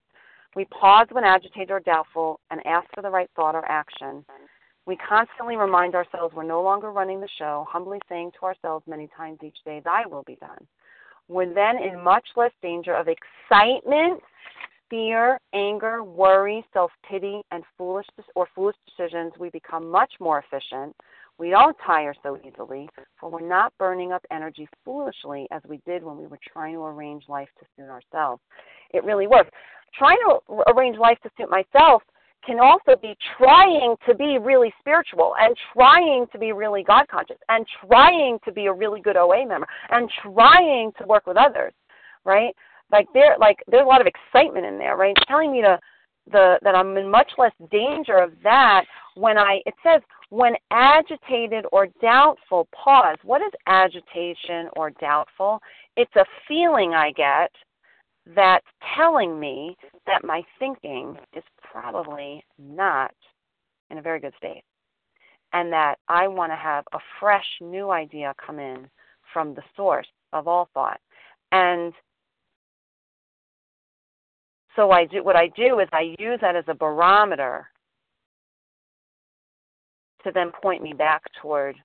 We pause when agitated or doubtful and ask for the right thought or action. We constantly remind ourselves we're no longer running the show, humbly saying to ourselves many times each day, Thy will be done. We're then in much less danger of excitement, fear, anger, worry, self pity, and foolish or foolish decisions. We become much more efficient. We don't tire so easily, for we're not burning up energy foolishly as we did when we were trying to arrange life to suit ourselves. It really works. Trying to arrange life to suit myself can also be trying to be really spiritual and trying to be really God conscious and trying to be a really good OA member and trying to work with others, right? Like there like there's a lot of excitement in there, right? It's telling me to the that I'm in much less danger of that when I it says when agitated or doubtful, pause. What is agitation or doubtful? It's a feeling I get that's telling me that my thinking is probably not in a very good state. And that I want to have a fresh new idea come in from the source of all thought. And so I do what I do is I use that as a barometer to then point me back toward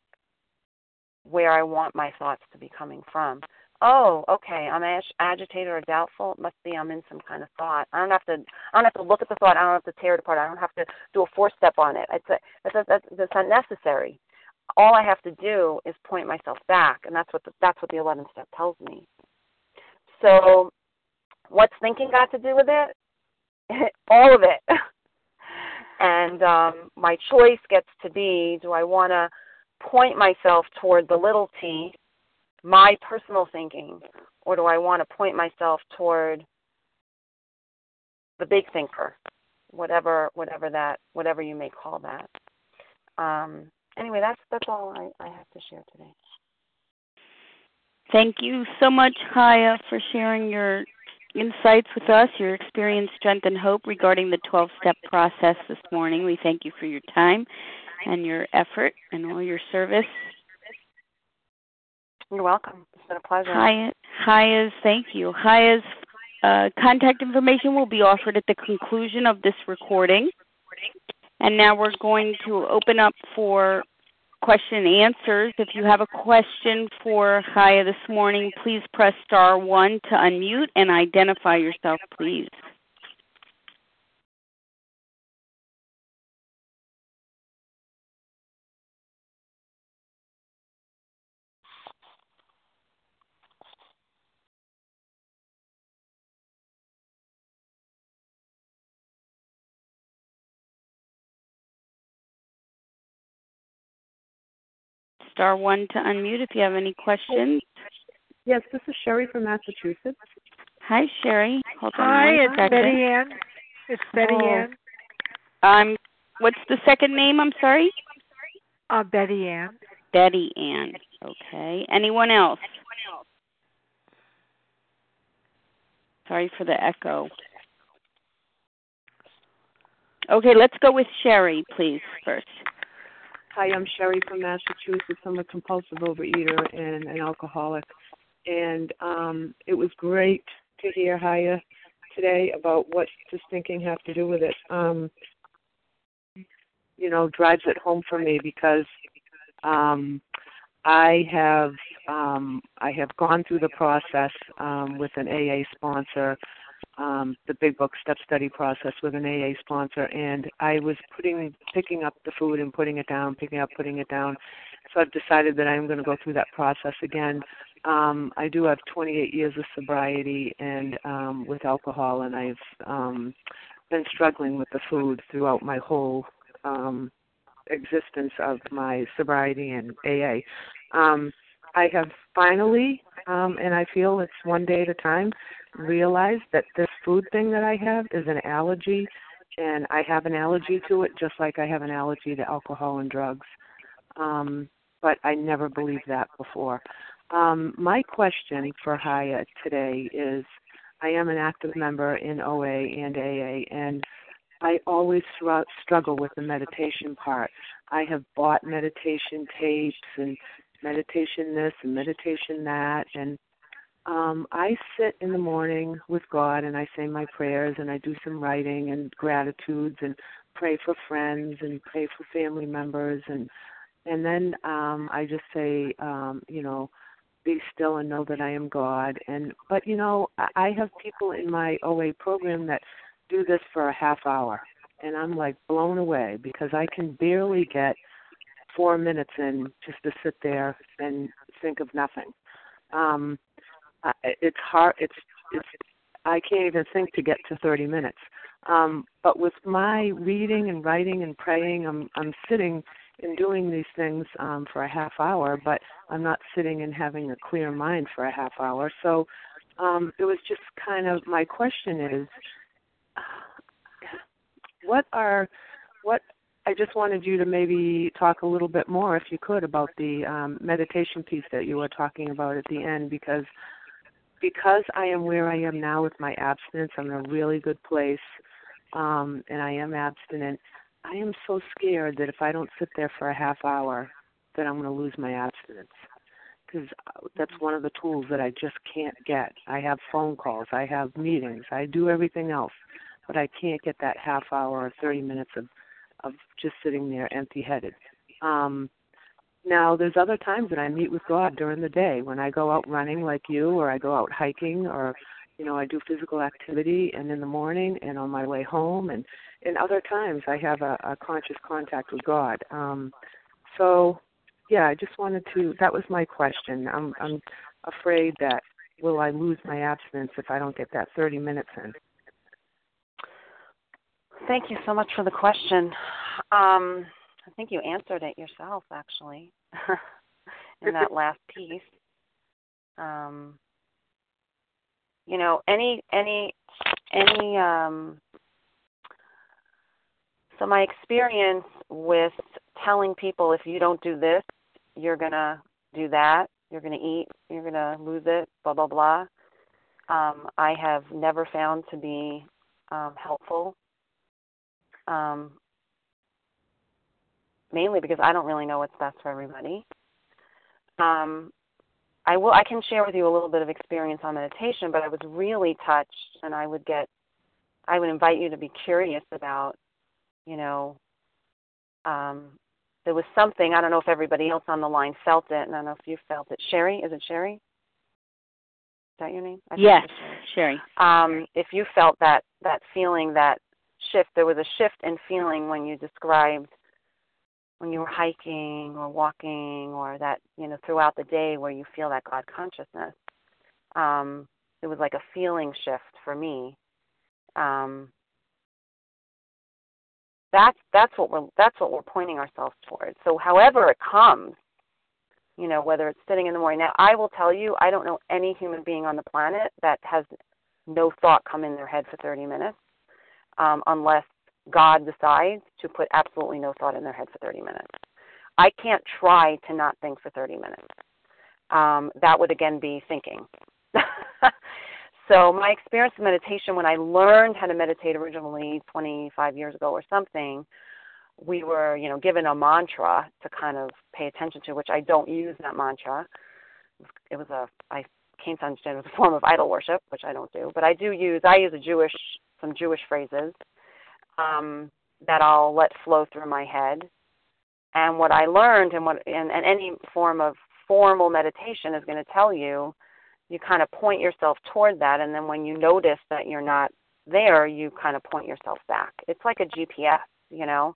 where I want my thoughts to be coming from oh, okay, I'm ag- agitated or doubtful. It must be I'm in some kind of thought. I don't have to. I don't have to look at the thought. I don't have to tear it apart. I don't have to do a four step on it. It's a, that's, that's, that's unnecessary. All I have to do is point myself back, and that's what the, that's what the 11th step tells me. So, what's thinking got to do with it? [LAUGHS] All of it. [LAUGHS] and um, my choice gets to be: do I want to point myself toward the little t my personal thinking, or do I want to point myself toward the big thinker, whatever whatever that whatever you may call that. Um, anyway, that's that's all I, I have to share today. Thank you so much, Chaya, for sharing your insights with us, your experience, strength, and hope regarding the 12 step process this morning. We thank you for your time and your effort and all your service you're welcome. It's been a pleasure. Hi, Chaya's, thank you. Chaya's uh, contact information will be offered at the conclusion of this recording. And now we're going to open up for question and answers. If you have a question for Chaya this morning, please press star one to unmute and identify yourself, please. Star one to unmute if you have any questions. Yes, this is Sherry from Massachusetts. Hi, Sherry. Hold on Hi, it's second. Betty Ann. It's Betty Oh. Ann. Um, what's the second name? I'm sorry. Uh, Betty Ann. Betty Ann. Okay. Anyone else? Sorry for the echo. Okay, let's go with Sherry, please, first. Hi, I'm Sherry from Massachusetts. I'm a compulsive overeater and an alcoholic. And um, it was great to hear Chaya today about what does thinking have to do with it. Um, you know, drives it home for me because um, I have um, I have gone through the process um, with an AA sponsor, um, the Big Book Step Study process with an AA sponsor, and I was putting picking up the food and putting it down, picking up, putting it down. So I've decided that I'm going to go through that process again. Um, I do have 28 years of sobriety and um, with alcohol, and I've um, been struggling with the food throughout my whole um, existence of my sobriety and AA. Um, I have finally, um, and I feel it's one day at a time, realized that this food thing that I have is an allergy, and I have an allergy to it just like I have an allergy to alcohol and drugs. Um, but I never believed that before. Um, my question for Chaya today is I am an active member in OA and AA, and I always str- struggle with the meditation part. I have bought meditation tapes and meditation this and meditation that, and um, I sit in the morning with God and I say my prayers and I do some writing and gratitudes and pray for friends and pray for family members and and then um, I just say, um, you know, be still and know that I am God. And but you know, I I have people in my OA program that do this for a half hour, and I'm like blown away because I can barely get four minutes in just to sit there and think of nothing. Um, It's hard. It's it's. I can't even think to get to 30 minutes. Um, but with my reading and writing and praying, I'm I'm sitting and doing these things um, for a half hour, but I'm not sitting and having a clear mind for a half hour. So um, it was just kind of my question is, what are what I just wanted you to maybe talk a little bit more, if you could, about the um, meditation piece that you were talking about at the end, because because I am where I am now with my abstinence, I'm in a really good place, um, and I am abstinent. I am so scared that if I don't sit there for a half hour, that I'm going to lose my abstinence. Because that's one of the tools that I just can't get. I have phone calls, I have meetings, I do everything else, but I can't get that half hour or 30 minutes of of just sitting there empty-headed. Um, now, there's other times that I meet with God during the day when I go out running like you, or I go out hiking, or you know I do physical activity, and in the morning and on my way home, and and other times I have a, a conscious contact with God. Um, so, yeah, I just wanted to. That was my question. I'm I'm afraid that will I lose my abstinence if I don't get that 30 minutes in? Thank you so much for the question. Um, I think you answered it yourself, actually, [LAUGHS] in that last piece. Um, you know, any any any um, so my experience with telling people if you don't do this, you're gonna do that, you're gonna eat, you're gonna lose it, blah blah blah. Um, I have never found to be um, helpful um, mainly because I don't really know what's best for everybody. Um, I will. I can share with you a little bit of experience on meditation, but I was really touched, and I would get. I would invite you to be curious about, you know, um, there was something. I don't know if everybody else on the line felt it, and I don't know if you felt it. Sherry, is it Sherry? Is that your name? I Yes, Sherry Sherry. um, if you felt that that feeling, that shift, there was a shift in feeling when you described when you were hiking or walking, or that you know throughout the day where you feel that God consciousness. Um, it was like a feeling shift for me. Um, that's that's what we're that's what we're pointing ourselves towards. So however it comes, you know, whether it's sitting in the morning. Now, I will tell you, I don't know any human being on the planet that has no thought come in their head for 30 minutes, um, unless God decides to put absolutely no thought in their head for 30 minutes. I can't try to not think for 30 minutes. Um, that would again be thinking. [LAUGHS] so my experience of meditation when I learned how to meditate originally 25 years ago or something, we were, you know, given a mantra to kind of pay attention to, which I don't use that mantra. It was a I came to understand it was a form of idol worship, which I don't do, but I do use I use a Jewish some Jewish phrases um, that I'll let flow through my head. And what I learned and what and, and any form of formal meditation is going to tell you, you kind of point yourself toward that, and then when you notice that you're not there, you kind of point yourself back. It's like a GPS, you know.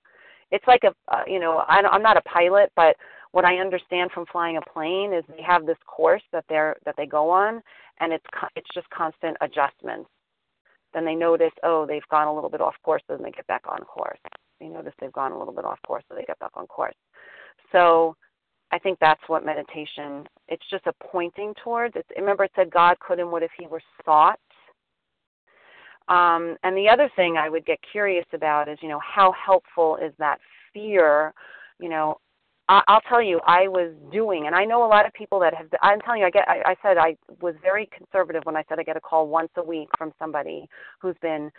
It's like a, uh, you know, I, I'm not a pilot, but what I understand from flying a plane is they have this course that they're that they go on, and it's it's just constant adjustments. Then they notice, oh, they've gone a little bit off course, then they get back on course. They notice they've gone a little bit off course, so they get back on course. So I think that's what meditation. It's just a pointing towards. It's, remember, it said God could and would if He were sought. Um, and the other thing I would get curious about is, you know, how helpful is that fear? You know, I'll tell you, I was doing, and I know a lot of people that have. I'm telling you, I get. I, I said I was very conservative when I said I get a call once a week from somebody who's been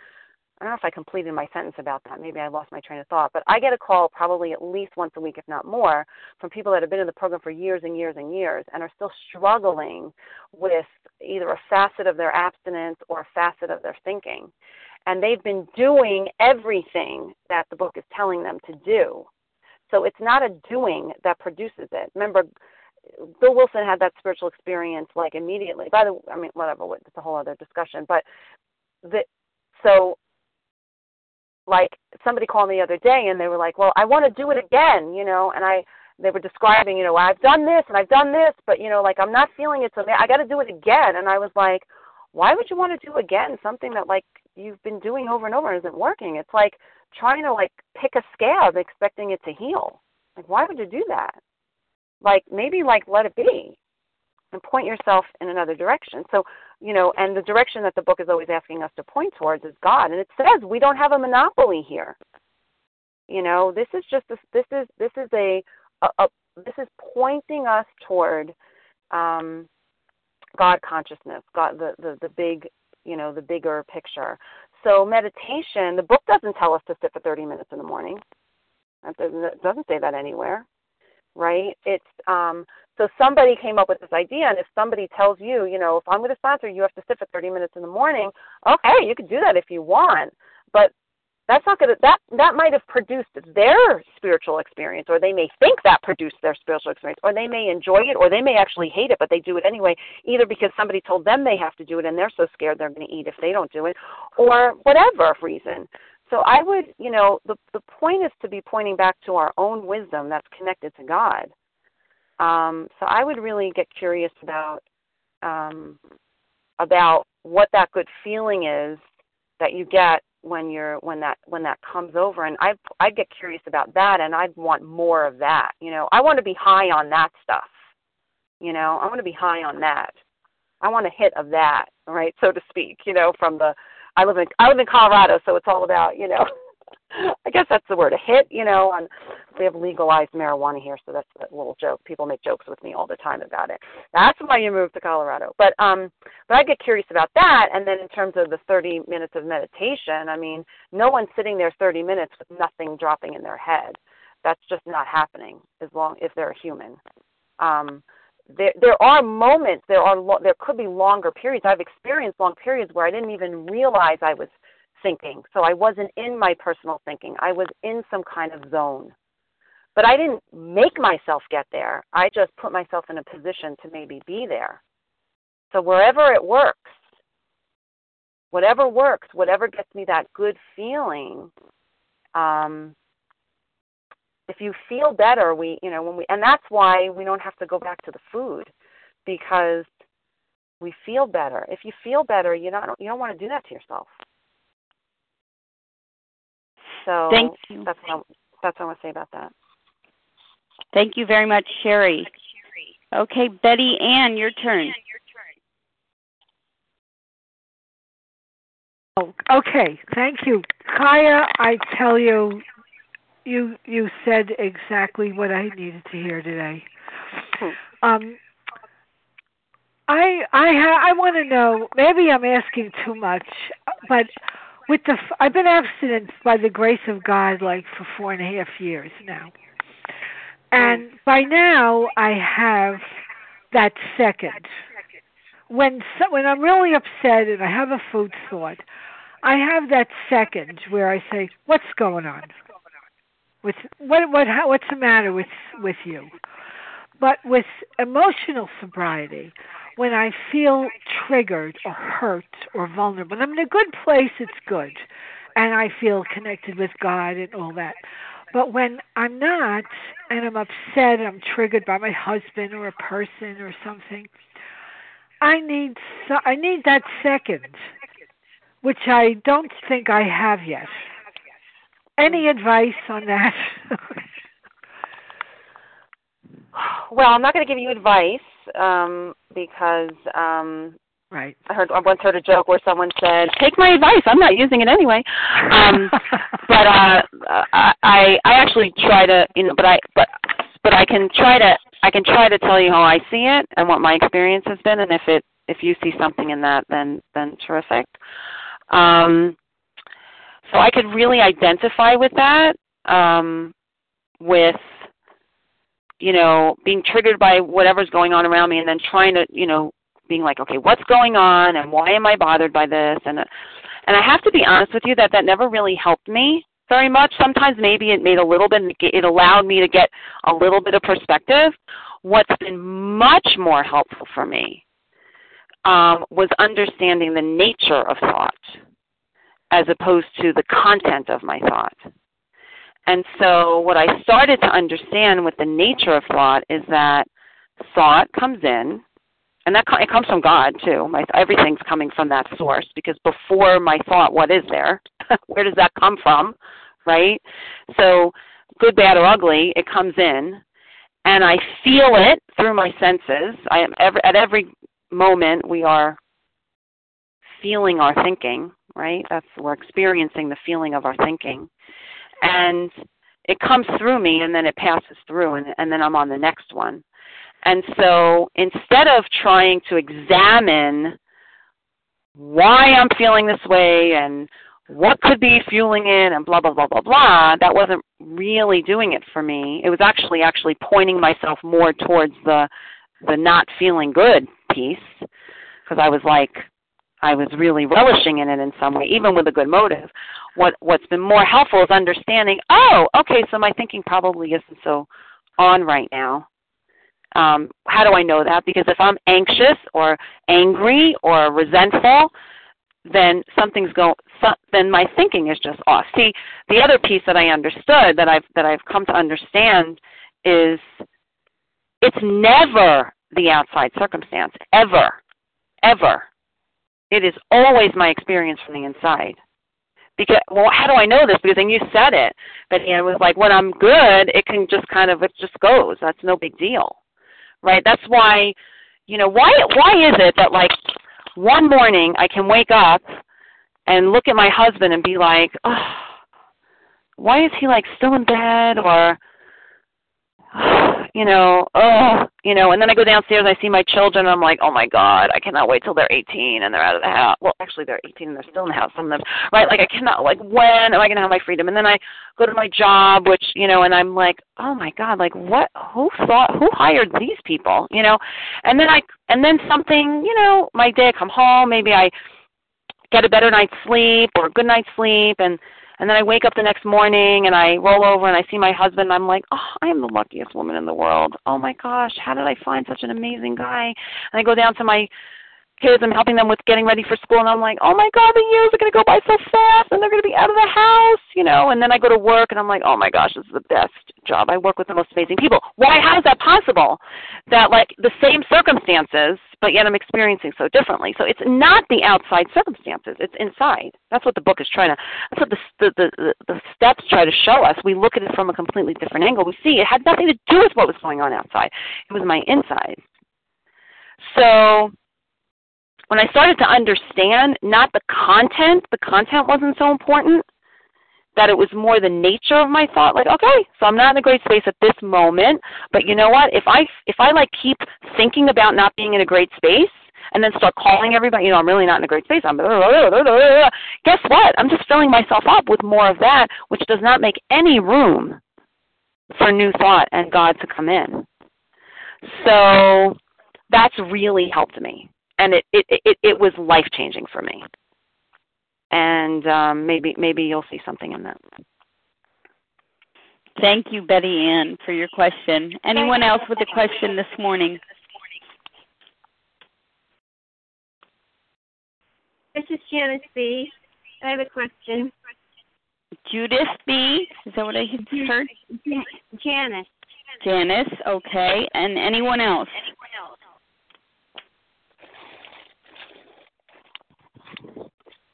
I don't know if I completed my sentence about that. Maybe I lost my train of thought. But I get a call probably at least once a week, if not more, from people that have been in the program for years and years and years and are still struggling with either a facet of their abstinence or a facet of their thinking. And they've been doing everything that the book is telling them to do. So it's not a doing that produces it. Remember, Bill Wilson had that spiritual experience like immediately. By the, I mean, whatever, it's a whole other discussion. But the, so like somebody called me the other day and they were like, "Well, I want to do it again," you know, and I they were describing, you know, I've done this and I've done this, but you know, like I'm not feeling it, so I got to do it again. And I was like, why would you want to do again something that like you've been doing over and over and isn't working? It's like trying to like pick a scab expecting it to heal. Like why would you do that? Like maybe like let it be and point yourself in another direction. So, you know, and the direction that the book is always asking us to point towards is God. And it says we don't have a monopoly here. You know, this is just this, this is this is a, a, a this is pointing us toward um, God consciousness, God the, the the big you know the bigger picture. So meditation, the book doesn't tell us to sit for 30 minutes in the morning. It doesn't, it doesn't say that anywhere right? It's um, so somebody came up with this idea, and if somebody tells you, you know, if I'm going to sponsor, you have to sit for 30 minutes in the morning. Okay, you can do that if you want, but that's not going to that that might have produced their spiritual experience, or they may think that produced their spiritual experience, or they may enjoy it, or they may actually hate it, but they do it anyway, either because somebody told them they have to do it, and they're so scared they're going to eat if they don't do it, or whatever reason. So I would, you know, the the point is to be pointing back to our own wisdom that's connected to God. Um, so I would really get curious about um, about what that good feeling is that you get when you're when that when that comes over, and I I get curious about that, and I want more of that. You know, I want to be high on that stuff. You know, I want to be high on that. I want a hit of that, right, so to speak. You know, from the I live in I live in Colorado, so it's all about you know. [LAUGHS] I guess that's the word a hit. You know, and we have legalized marijuana here, so that's a little joke. People make jokes with me all the time about it. That's why you moved to Colorado. But um, but I get curious about that. And then in terms of the 30 minutes of meditation, I mean, no one's sitting there 30 minutes with nothing dropping in their head. That's just not happening as long if they're a human. Um, there there are moments there are lo- there could be longer periods i've experienced long periods where i didn't even realize i was thinking. So i wasn't in my personal thinking. I was in some kind of zone. But i didn't make myself get there. I just put myself in a position to maybe be there. So wherever it works whatever works whatever gets me that good feeling um if you feel better, we, you know, when we, and that's why we don't have to go back to the food because we feel better. If you feel better, you don't, you don't want to do that to yourself. So Thank you. that's what, that's what I want to say about that. Thank you very much, Sherry. Okay, Betty Ann, your turn. Oh, okay. Thank you, Chaya. I tell you, you you said exactly what I needed to hear today. Um, I I ha- I want to know. Maybe I'm asking too much, but with the I've been abstinent by the grace of God like for four and a half years now, and by now I have that second when so, when I'm really upset and I have a food thought, I have that second where I say, "What's going on? With what what how, what's the matter with with you?" But with emotional sobriety, when I feel triggered or hurt or vulnerable, I'm in a good place, it's good, and I feel connected with God and all that. But when I'm not, and I'm upset, and I'm triggered by my husband or a person or something, I need so, I need that second, which I don't think I have yet. Any advice on that? [LAUGHS] Well, I'm not going to give you advice um, because um, right. I heard I once heard a joke where someone said, "Take my advice. I'm not using it anyway." Um, [LAUGHS] but uh, I I actually try to you know, but I but but I can try to I can try to tell you how I see it and what my experience has been, and if it if you see something in that, then then terrific. Um, so I could really identify with that um, with you know being triggered by whatever's going on around me, and then trying to you know being like, okay, what's going on, and why am I bothered by this, and and I have to be honest with you that that never really helped me very much. Sometimes maybe it made a little bit, it allowed me to get a little bit of perspective. What's been much more helpful for me um, was understanding the nature of thought as opposed to the content of my thought. And so, what I started to understand with the nature of thought is that thought comes in, and that it comes from God too. My everything's coming from that source because before my thought, what is there? [LAUGHS] Where does that come from? Right? So, good, bad, or ugly, it comes in, and I feel it through my senses. I am every, at every moment we are feeling our thinking, right? That's we're experiencing the feeling of our thinking. And it comes through me and then it passes through and, and then I'm on the next one. And so instead of trying to examine why I'm feeling this way and what could be fueling it and blah blah blah blah blah, that wasn't really doing it for me. It was actually actually pointing myself more towards the the not feeling good piece because I was like I was really relishing in it in some way, even with a good motive. What what's been more helpful is understanding, oh, okay, so my thinking probably isn't so on right now. Um, how do I know that? Because if I'm anxious or angry or resentful, then something's going. So, then my thinking is just off. See, the other piece that I understood that I've that I've come to understand is it's never the outside circumstance, ever, ever. It is always my experience from the inside. Because well, how do I know this? Because then you said it, but it was like when I'm good, it can just kind of it just goes. That's no big deal, right? That's why, you know, why why is it that like one morning I can wake up and look at my husband and be like, oh, why is he like still in bed or you know, oh, you know, and then I go downstairs and I see my children and I'm like, oh my god, I cannot wait till they're 18 and they're out of the house. Well, actually they're 18 and they're still in the house. Some of them, right? Like I cannot, like when am I gonna have my freedom? And then I go to my job, which you know, and I'm like, oh my god, like what? Who thought? Who hired these people? You know, and then I, and then something, you know, my day I come home, maybe I get a better night's sleep or a good night's sleep and and then I wake up the next morning and I roll over and I see my husband and I'm like, oh, I am the luckiest woman in the world. Oh my gosh, how did I find such an amazing guy? And I go down to my kids. I'm helping them with getting ready for school, and I'm like, oh my god, the years are going to go by so fast, and they're going to be out of the house, you know. And then I go to work, and I'm like, oh my gosh, this is the best job. I work with the most amazing people. Why? How is that possible? That like the same circumstances, but yet I'm experiencing so differently. So it's not the outside circumstances; it's inside. That's what the book is trying to. That's what the the the, the steps try to show us. We look at it from a completely different angle. We see it had nothing to do with what was going on outside. It was my inside. So when I started to understand not the content, the content wasn't so important, that it was more the nature of my thought like okay so i'm not in a great space at this moment but you know what? If i if i like keep thinking about not being in a great space and then start calling everybody you know i'm really not in a great space i'm guess what? I'm just filling myself up with more of that which does not make any room for new thought and god to come in. So that's really helped me and it it it, it was life changing for me. And um, maybe maybe you'll see something in that. Thank you betty ann for your question. Anyone else with a question this morning? This is janice b. I have a question. Judith b. Is that what i heard? Janice. Janice okay. And anyone else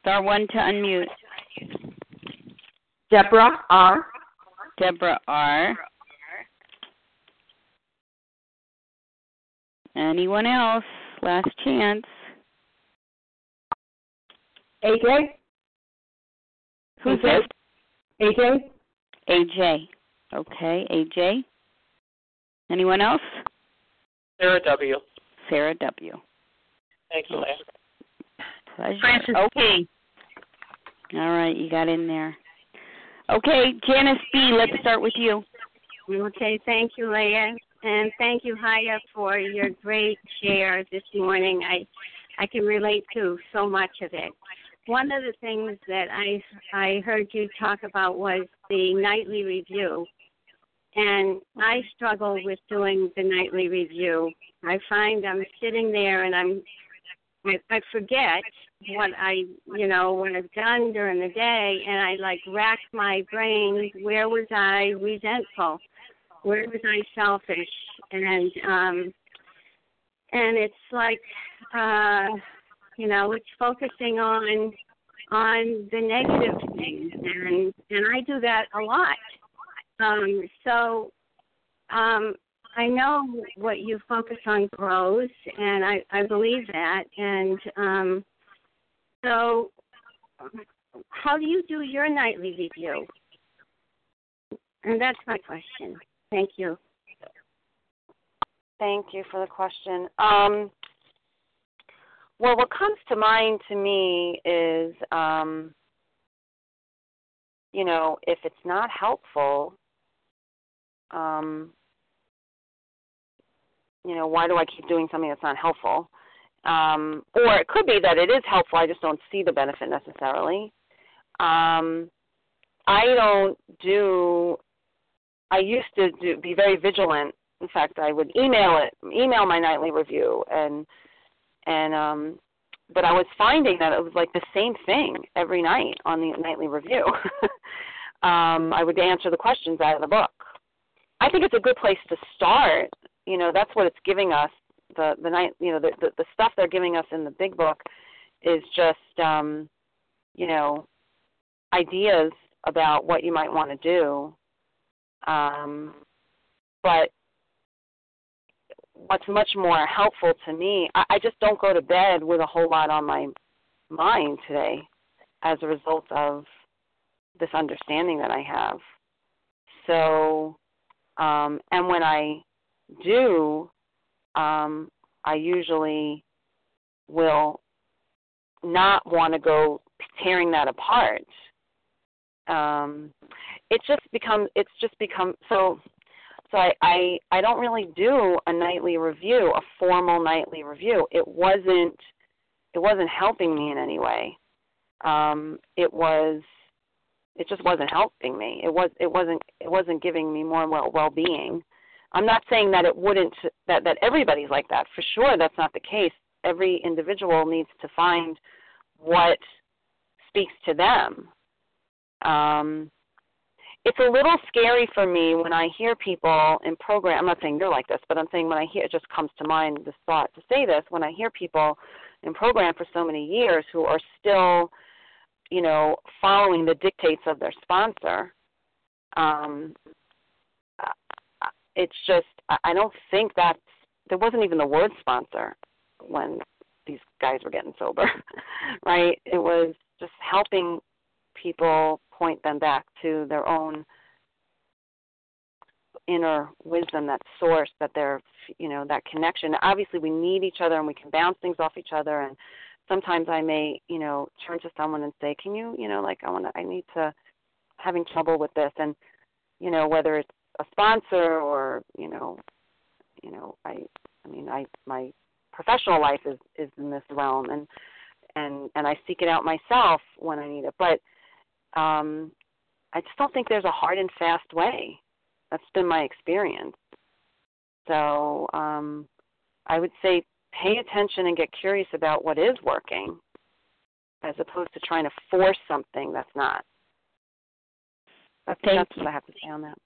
Star one to unmute. Deborah R. Deborah R. Anyone else? Last chance. AJ. Who's this? AJ. AJ. Okay, AJ. Anyone else? Sarah W. Sarah W. Thank you, Leah. Pleasure. Francis okay. All right, you got in there. Okay, Janice B, let's start with you. Okay, thank you, Leah, and thank you, Chaya, for your great share this morning. I I can relate to so much of it. One of the things that I I heard you talk about was the nightly review, and I struggle with doing the nightly review. I find I'm sitting there and I'm I, I forget what I, you know, what I've done during the day, and I like rack my brain. Where was I resentful? Where was I selfish? And um, and it's like, uh, you know, it's focusing on on the negative things, and and I do that a lot. Um, so um, I know what you focus on grows, and I, I believe that. And um, so, how do you do your nightly review? And that's my question. Thank you. Thank you for the question. Um, well, what comes to mind to me is, um, you know, if it's not helpful, um, you know, why do I keep doing something that's not helpful? Um, or it could be that it is helpful, I just don't see the benefit necessarily. Um, I don't do. I used to do, be very vigilant. In fact, I would email it, email my nightly review, and and um, but I was finding that it was like the same thing every night on the nightly review. [LAUGHS] um, I would answer the questions out of the book. I think it's a good place to start you know that's what it's giving us. The the night you know the, the the stuff they're giving us in the big book is just um you know ideas about what you might want to do. Um but what's much more helpful to me I, I just don't go to bed with a whole lot on my mind today as a result of this understanding that I have. So um and when I do, um, I usually will not want to go tearing that apart. Um, it's just becomes it's just become so so I, I I don't really do a nightly review, a formal nightly review. It wasn't it wasn't helping me in any way. Um, it was it just wasn't helping me. It was it wasn't it wasn't giving me more well well being. I'm not saying that it wouldn't that that everybody's like that. For sure, that's not the case. every individual needs to find what speaks to them. Um, it's a little scary for me when I hear people in program. I'm not saying they're like this, but I'm saying when I hear it just comes to mind this thought to say this when I hear people in program for so many years who are still, you know, following the dictates of their sponsor. Um, it's just I don't think that's there wasn't even the word sponsor when these guys were getting sober, [LAUGHS] right? It was just helping people point them back to their own inner wisdom, that source, that they're, you know, that connection. Obviously, we need each other and we can bounce things off each other. And sometimes I may, you know, turn to someone and say, "Can you, you know, like I want to, I need to, having trouble with this," and you know, whether it's a sponsor or, you know, you know, I, I mean, I my professional life is is in this realm, and and and I seek it out myself when I need it, but um, I just don't think there's a hard and fast way. That's been my experience. So um, I would say pay attention and get curious about what is working as opposed to trying to force something that's not. That's, Thank that's you. what I have to say on that.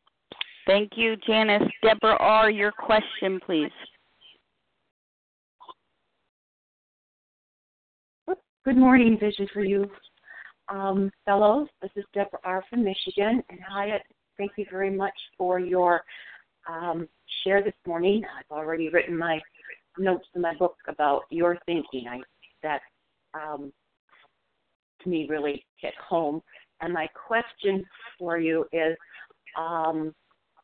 Thank you, Janice. Deborah R., your question, please. Good morning, Vision for You. Um, fellows, this is Deborah R. from Michigan, and Chaya, thank you very much for your um, share this morning. I've already written my notes in my book about your thinking. I that um, to me really hit home. And my question for you is, um,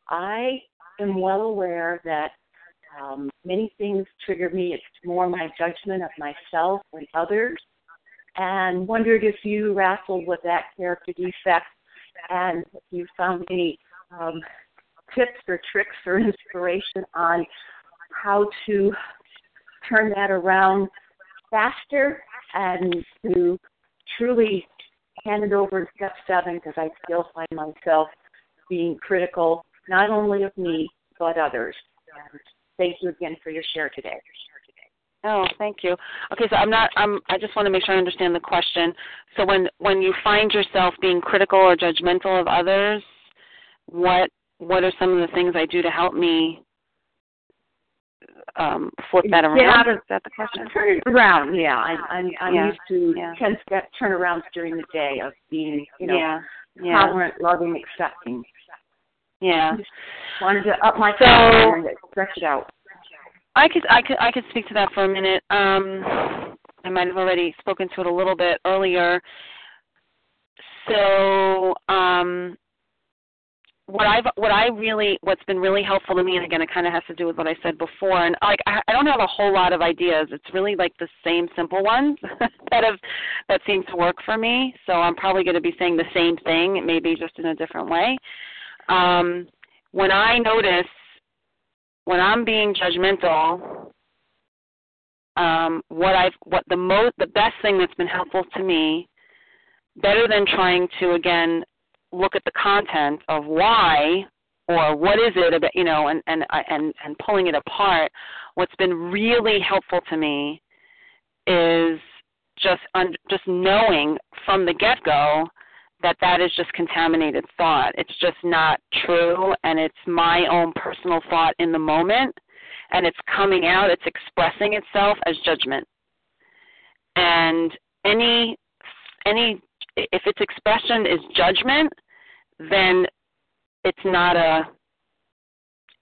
I am well aware that um, many things trigger me. It's more my judgment of myself and others and wondered if you wrestled with that character defect and if you found any um, tips or tricks or inspiration on how to turn that around faster and to truly hand it over in step seven because I still find myself being critical not only of me but others. And thank you again for your share today. Oh, thank you. Okay, so I'm not. I'm. I just want to make sure I understand the question. So when when you find yourself being critical or judgmental of others, what what are some of the things I do to help me um, flip that around? Get out of, Is that the question? Turn it around. Yeah, I, I'm I'm Yeah, used to yeah. ten step turnarounds during the day of being you know yeah. Yeah. tolerant, loving, accepting. Yeah. Just wanted to up my So- and stretch it out. I could I could I could speak to that for a minute. Um, I might have already spoken to it a little bit earlier. So um, what I've what I really what's been really helpful to me, and again, it kind of has to do with what I said before. And like I, I don't have a whole lot of ideas. It's really like the same simple ones [LAUGHS] that have that seem to work for me. So I'm probably going to be saying the same thing, maybe just in a different way. Um, when I notice when I'm being judgmental, um, what I've what the most the best thing that's been helpful to me, better than trying to again look at the content of why or what is it about you know and and and and pulling it apart. What's been really helpful to me is just un, just knowing from the get go that that is just contaminated thought. It's just not true, and it's my own personal thought in the moment, and it's coming out, it's expressing itself as judgment. And any any if its expression is judgment, then it's not a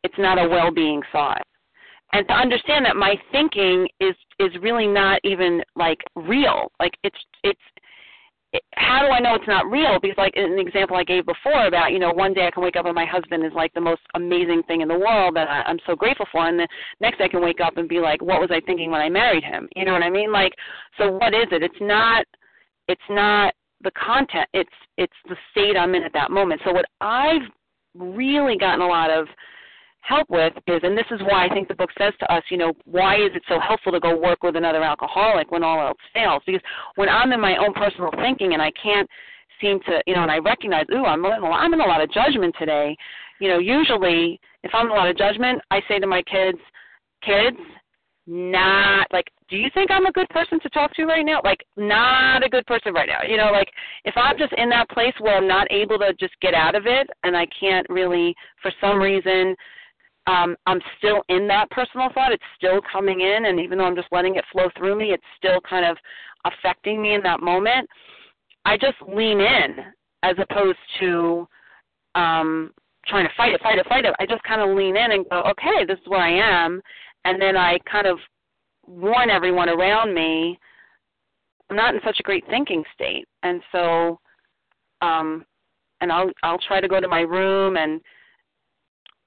it's not a well-being thought. And to understand that my thinking is is really not even like real. Like it's it's it, how do I know it's not real? Because like an example I gave before about, you know, one day I can wake up and my husband is like the most amazing thing in the world that I, I'm so grateful for and the next day I can wake up and be like, what was I thinking when I married him? You know what I mean? Like so what is it? It's not it's not the content, it's it's the state I'm in at that moment. So what I've really gotten a lot of help with is, and this is why I think the book says to us, you know, why is it so helpful to go work with another alcoholic when all else fails? Because when I'm in my own personal thinking and I can't seem to, you know, and I recognize, ooh, I'm in a, I'm in a lot of judgment today. You know, usually if I'm in a lot of judgment, I say to my kids, kids, not like do you think I'm a good person to talk to right now? Like, not a good person right now. You know, like if I'm just in that place where I'm not able to just get out of it and I can't really, for some reason, um, I'm still in that personal thought. It's still coming in, and even though I'm just letting it flow through me, it's still kind of affecting me in that moment. I just lean in as opposed to um, trying to fight it, fight it, fight it. I just kind of lean in and go, okay, this is where I am, and then I kind of warn everyone around me I'm not in such a great thinking state. And so um and I'll I'll try to go to my room and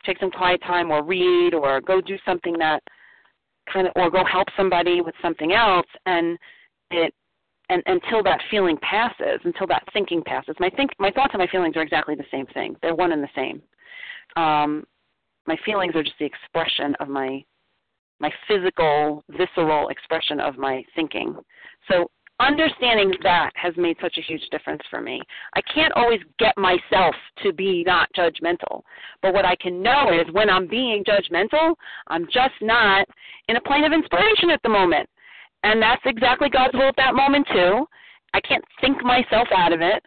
take some quiet time or read or go do something that kind of or go help somebody with something else and it and until that feeling passes, until that thinking passes. My think my thoughts and my feelings are exactly the same thing. They're one and the same. Um my feelings are just the expression of my my physical, visceral expression of my thinking. So understanding that has made such a huge difference for me. I can't always get myself to be not judgmental. But what I can know is when I'm being judgmental, I'm just not in a plane of inspiration at the moment. And that's exactly God's will at that moment too. I can't think myself out of it.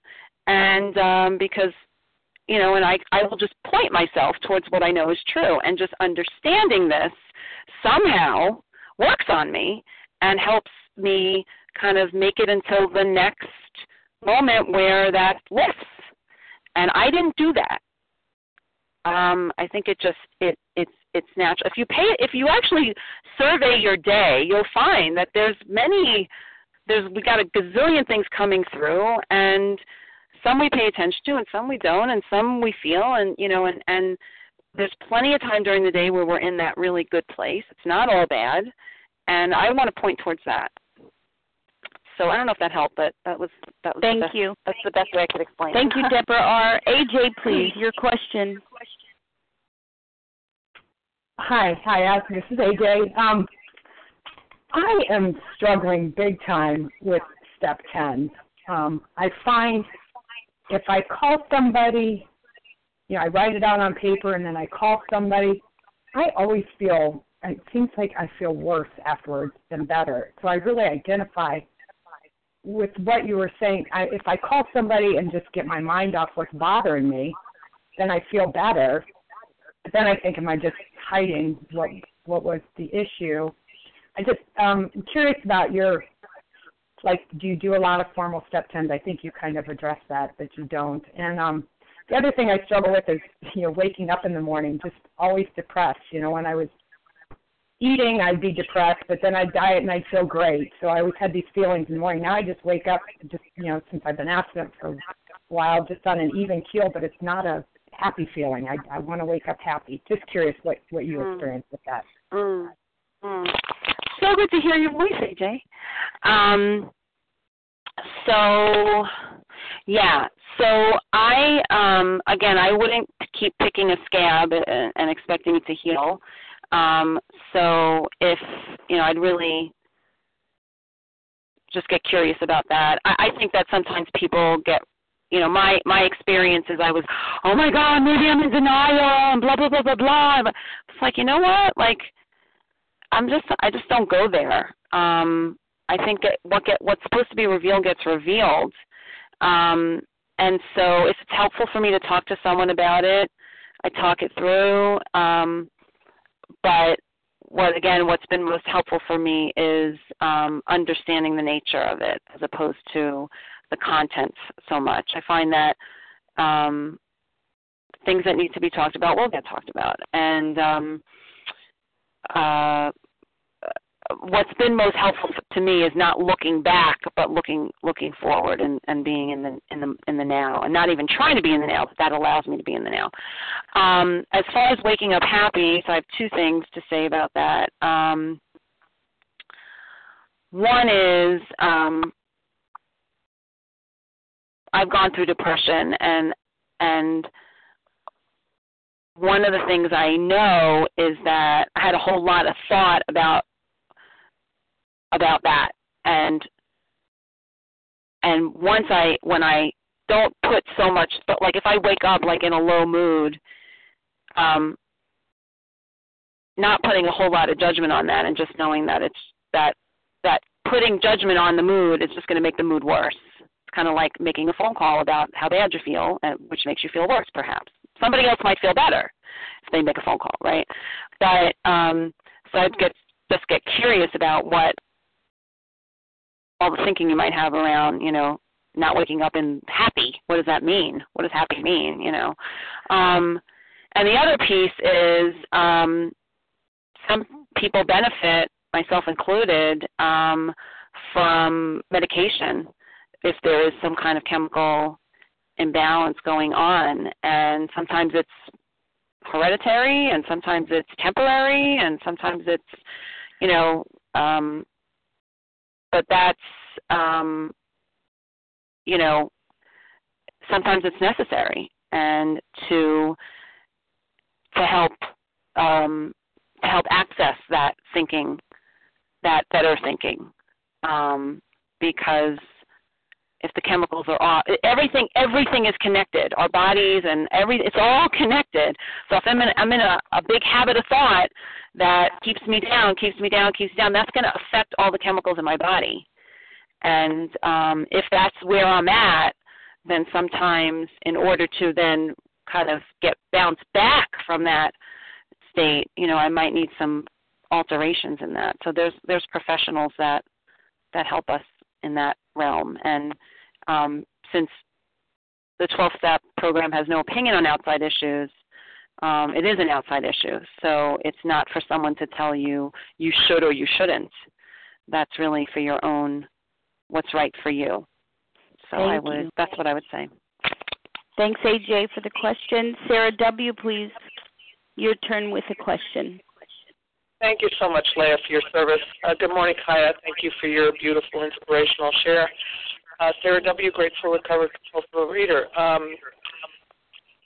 And um because you know, and I I will just point myself towards what I know is true and just understanding this somehow works on me and helps me kind of make it until the next moment where that lifts. And I didn't do that. Um, I think it just it it's it's natural. If you pay if you actually survey your day, you'll find that there's many there's we got a gazillion things coming through and some we pay attention to and some we don't and some we feel and you know and and there's plenty of time during the day where we're in that really good place. It's not all bad, and I want to point towards that. So I don't know if that helped, but that was that was Thank the best, you. That's the best way I could explain. It. Thank you, Deborah R. AJ, please, your question. Hi, hi, this is AJ. Um, I am struggling big time with step 10. Um, I find if I call somebody you know, I write it out on paper and then I call somebody, I always feel it seems like I feel worse afterwards than better. So I really identify with what you were saying. I, if I call somebody and just get my mind off what's bothering me, then I feel better. But then I think, am I just hiding what what was the issue? I just um I'm curious about your like do you do a lot of formal step tens? I think you kind of addressed that, but you don't. And um the other thing I struggle with is, you know, waking up in the morning, just always depressed. You know, when I was eating, I'd be depressed, but then I'd diet and I'd feel great. So I always had these feelings in the morning. Now I just wake up, just you know, since I've been absent for a while, just on an even keel, but it's not a happy feeling. I I want to wake up happy. Just curious what what you Mm. experienced with that. Mm. Mm. So good to hear your voice, AJ. Um, so, yeah. So I, um, again, I wouldn't keep picking a scab and, and expecting it to heal. Um, so if you know, I'd really just get curious about that. I, I think that sometimes people get you know, my my experience is I was, oh my God, maybe I'm in denial and blah blah blah blah blah. It's like, you know what? Like, I'm just I just don't go there. Um, I think that what get what's supposed to be revealed gets revealed. Um, and so if it's helpful for me to talk to someone about it, I talk it through. Um, but what again, what's been most helpful for me is um, understanding the nature of it as opposed to the content so much. I find that um, things that need to be talked about will get talked about, and um, uh, what's been most helpful to me is not looking back, but looking looking forward and, and being in the in the in the now, and not even trying to be in the now. But that allows me to be in the now. Um, as far as waking up happy, so I have two things to say about that. Um, one is um, I've gone through depression, and and one of the things I know is that I had a whole lot of thought about about that and and once I when I don't put so much but like if I wake up like in a low mood um not putting a whole lot of judgment on that and just knowing that it's that that putting judgment on the mood is just going to make the mood worse. It's kind of like making a phone call about how bad you feel, and which makes you feel worse, perhaps. Somebody else might feel better if they make a phone call, right? But um, so I'd get just get curious about what all the thinking you might have around, you know, not waking up and happy. What does that mean? What does happy mean? You know, um, and the other piece is um, some people benefit, myself included, um, from medication if there is some kind of chemical imbalance going on, and sometimes it's hereditary, and sometimes it's temporary, and sometimes it's, you know, um, but that's um, you know, sometimes it's necessary and to to help um, to help access that thinking, that better thinking, um, because if the chemicals are off. everything everything is connected our bodies and every it's all connected so if i'm in i'm in a, a big habit of thought that keeps me down keeps me down keeps me down that's going to affect all the chemicals in my body and um, if that's where I'm at, then sometimes in order to then kind of get bounce back from that state, you know, I might need some alterations in that. So there's there's professionals that that help us in that realm. And um, since the 12 step program has no opinion on outside issues, um, it is an outside issue. So it's not for someone to tell you you should or you shouldn't. That's really for your own what's right for you. So Thank I would you. that's what I would say. Thanks, AJ, for the question. Sarah W., please, your turn with a question. Thank you so much, Leah, for your service. Uh, good morning, Chaya. Thank you for your beautiful, inspirational share. Uh, Sarah W., grateful recovered compulsive eater. Um,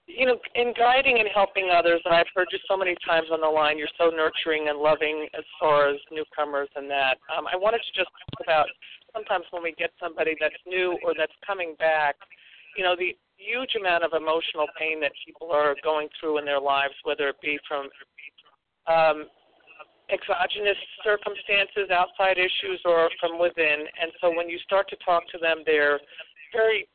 you know, in guiding and helping others, and I've heard you so many times on the line, you're so nurturing and loving as far as newcomers and that. Um, I wanted to just talk about sometimes when we get somebody that's new or that's coming back, you know, the huge amount of emotional pain that people are going through in their lives, whether it be from um, exogenous circumstances, outside issues, or from within. And so when you start to talk to them, they're very,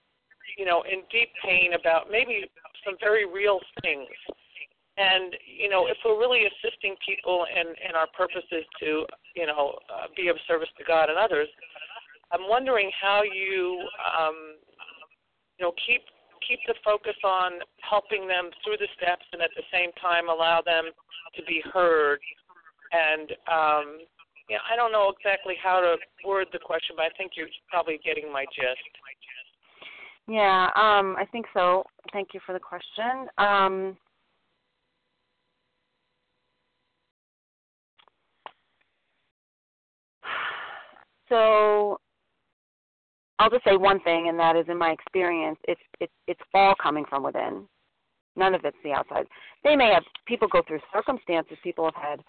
you know, in deep pain about maybe some very real things. And you know, if we're really assisting people, and and our purpose is to, you know, uh, be of service to God and others, I'm wondering how you, um, you know, keep keep the focus on helping them through the steps, and at the same time allow them to be heard. And um, I don't know exactly how to word the question, but I think you're probably getting my gist. Yeah, um, I think so. Thank you for the question. Um, [SIGHS] so I'll just say one thing, and that is, in my experience, it's it's it's all coming from within. None of it's the outside. They may have people go through circumstances. People have had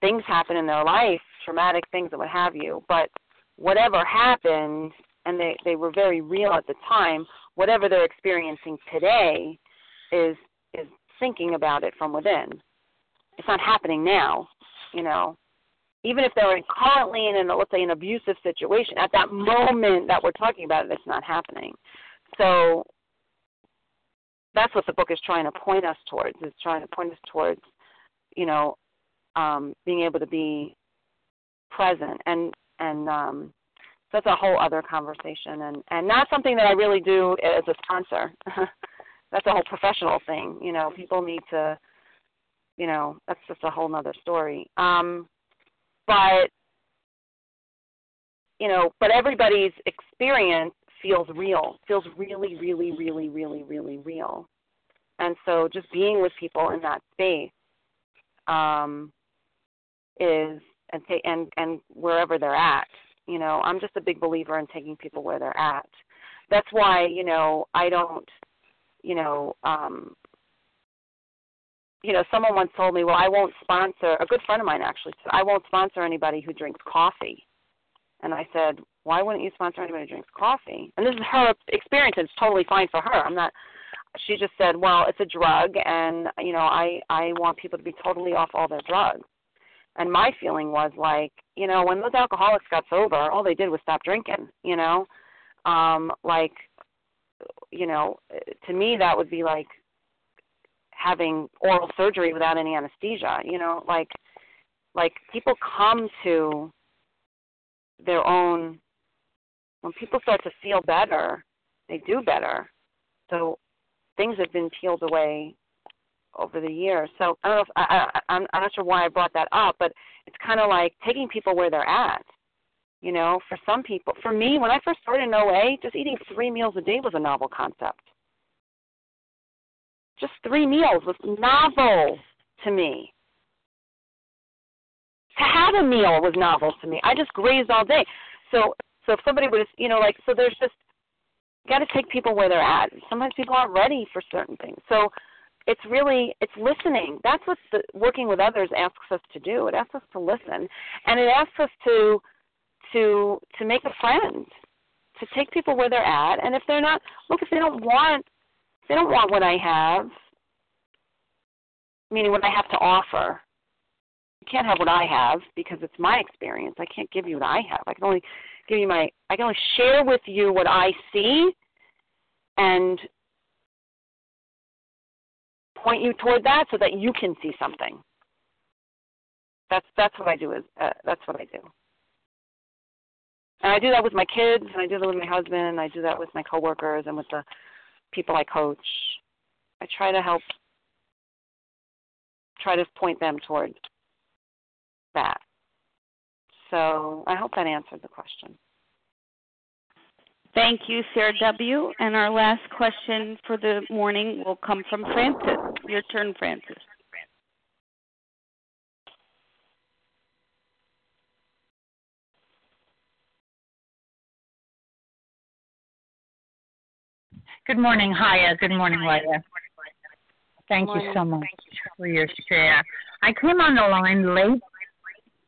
things happen in their life, traumatic things, and what have you. But whatever happened, and they they were very real at the time. Whatever they're experiencing today, is is thinking about it from within. It's not happening now, you know even if they're currently in an let's say an abusive situation, at that moment that we're talking about it, it's not happening. So that's what the book is trying to point us towards. It's trying to point us towards, you know, um, being able to be present and and um, that's a whole other conversation and and not something that I really do as a sponsor. [LAUGHS] that's a whole professional thing. You know, people need to, you know, that's just a whole other story. Um, but you know, but everybody's experience feels real, feels really, really, really, really, really real. And so just being with people in that space um, is and ta- and and wherever they're at. You know, I'm just a big believer in taking people where they're at. That's why you know I don't, you know, um, you know, someone once told me, well, I won't sponsor, a good friend of mine actually said, I won't sponsor anybody who drinks coffee. And I said, why wouldn't you sponsor anybody who drinks coffee? And this is her experience, it's totally fine for her. I'm not, she just said, well, it's a drug, and, you know, I, I want people to be totally off all their drugs. And my feeling was like, you know, when those alcoholics got sober, all they did was stop drinking, you know? Um like you know, to me that would be like having oral surgery without any anesthesia, you know, like like people come to their own when people start to feel better, they do better. So things have been peeled away over the years. So I don't know if I, I I'm I'm not sure why I brought that up, but it's kind of like taking people where they're at. You know, for some people, for me, when I first started in OA, just eating three meals a day was a novel concept. Just three meals was novel to me. To have a meal was novel to me. I just grazed all day. So, so if somebody would, you know, like, so there's just got to take people where they're at. Sometimes people aren't ready for certain things. So, it's really it's listening. That's what the, working with others asks us to do. It asks us to listen, and it asks us to to to make a friend, to take people where they're at. And if they're not, look, if they don't want if they don't want what I have, meaning what I have to offer, you can't have what I have because it's my experience. I can't give you what I have. I can only give you my I can only share with you what I see and point you toward that so that you can see something. That's that's what I do is uh, that's what I do. And I do that with my kids, and I do that with my husband, and I do that with my coworkers and with the people I coach. I try to help try to point them toward that. So I hope that answered the question. Thank you, Sarah W. And our last question for the morning will come from Francis. Your turn, Francis. Good morning. Chaya. Uh, good morning, Leah. Thank you so much for your share. I came on the line late,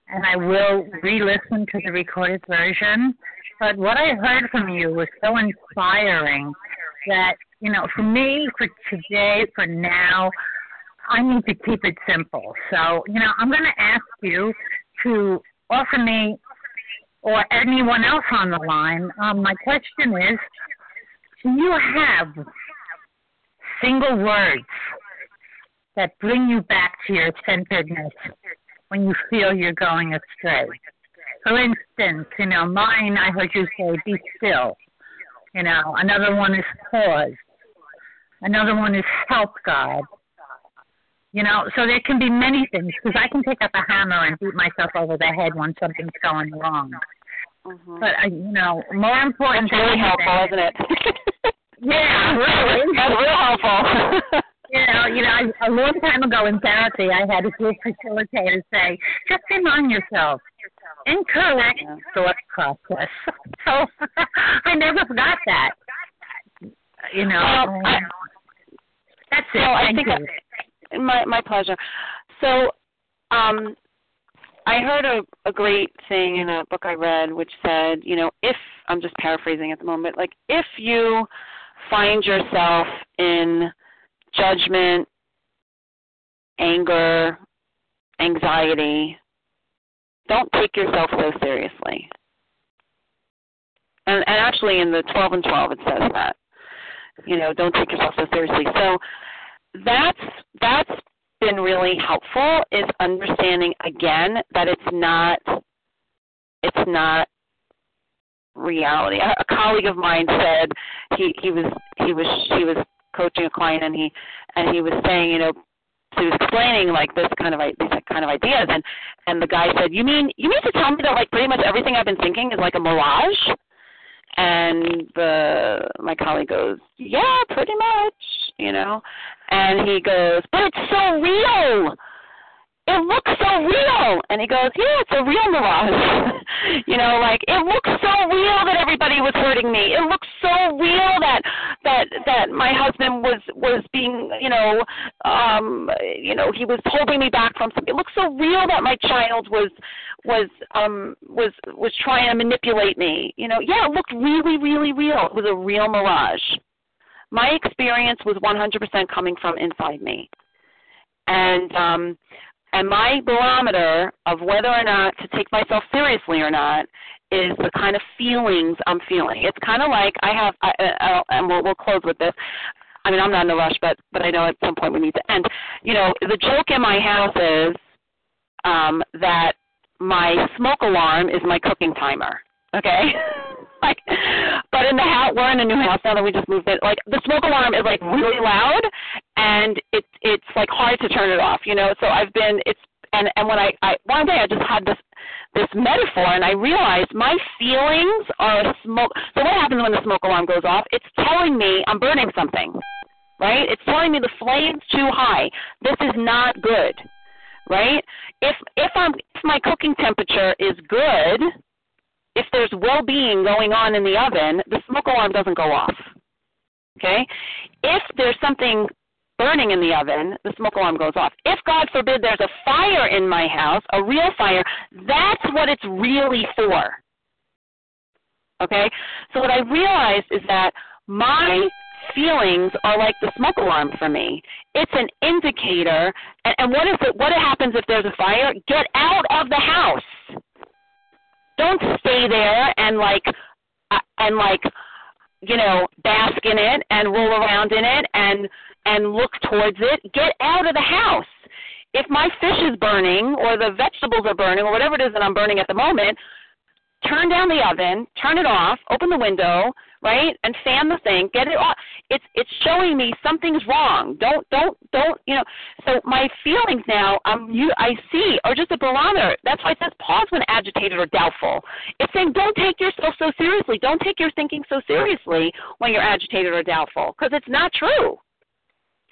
and I will re-listen to the recorded version. But what I heard from you was so inspiring that you know, for me, for today, for now, I need to keep it simple. So you know, I'm going to ask you to offer me or anyone else on the line. Um, my question is, do you have single words that bring you back to your centeredness when you feel you're going astray. For instance, you know, mine, I heard you say, be still. You know, another one is pause. Another one is help God. You know, so there can be many things because I can pick up a hammer and beat myself over the head when something's going wrong. Mm-hmm. But uh, you know, more important. That's really helpful, isn't it? [LAUGHS] yeah, really. [LAUGHS] That's real helpful. [LAUGHS] you know, you know, a long time ago in therapy, I had a group facilitator say, just remind yourself, incorrect yeah. thought process. [LAUGHS] So [LAUGHS] I never forgot that. You know, well, I, that's it. Well, I think. I, my my pleasure. So, um, I heard a, a great thing in a book I read, which said, you know, if I'm just paraphrasing at the moment, like if you find yourself in judgment, anger, anxiety. Don't take yourself so seriously. And, and actually, in the 12 and 12, it says that. You know, don't take yourself so seriously. So that's that's been really helpful is understanding again that it's not it's not reality. A, a colleague of mine said he he was he was he was coaching a client and he and he was saying, you know, so he was explaining like this kind of these kind of ideas and and the guy said, "You mean you mean to tell me that like pretty much everything I've been thinking is like a mirage?" And the my colleague goes, "Yeah, pretty much, you know." And he goes, "But it's so real." It looks so real. And he goes, yeah, it's a real mirage. [LAUGHS] you know, like it looks so real that everybody was hurting me. It looks so real that that that my husband was was being, you know, um, you know, he was holding me back from something. It looks so real that my child was was um was was trying to manipulate me. You know, yeah, it looked really really real. It was a real mirage. My experience was 100% coming from inside me. And um And my barometer of whether or not to take myself seriously or not is the kind of feelings I'm feeling. It's kind of like I have, I, I, and we'll, we'll close with this. I mean, I'm not in a rush, but but I know at some point we need to end. You know, the joke in my house is um, that my smoke alarm is my cooking timer. Okay. [LAUGHS] [LAUGHS] like, but in the house, we're in a new house now that we just moved in. Like, the smoke alarm is like really loud, and it it's like hard to turn it off. You know, so I've been it's and and when I, I one day I just had this this metaphor and I realized my feelings are a smoke. So what happens when the smoke alarm goes off? It's telling me I'm burning something, right? It's telling me the flame's too high. This is not good, right? If if I'm if my cooking temperature is good, if there's well-being going on in the oven, the smoke alarm doesn't go off. Okay? If there's something burning in the oven, the smoke alarm goes off. If, God forbid, there's a fire in my house, a real fire, that's what it's really for. Okay? So what I realized is that my feelings are like the smoke alarm for me. It's an indicator. And, and what is it? What happens if there's a fire? Get out of the house. Don't stay there and like uh, and like you know bask in it and roll around in it and and look towards it. Get out of the house. If my fish is burning or the vegetables are burning or whatever it is that I'm burning at the moment, turn down the oven, turn it off, open the window, right, and fan the thing, get it off. It's it's showing me something's wrong. Don't don't don't you know. So my feelings now, um, you I see are just a barometer. That's why it says pause when agitated or doubtful. It's saying don't take yourself so seriously. Don't take your thinking so seriously when you're agitated or doubtful, because it's not true.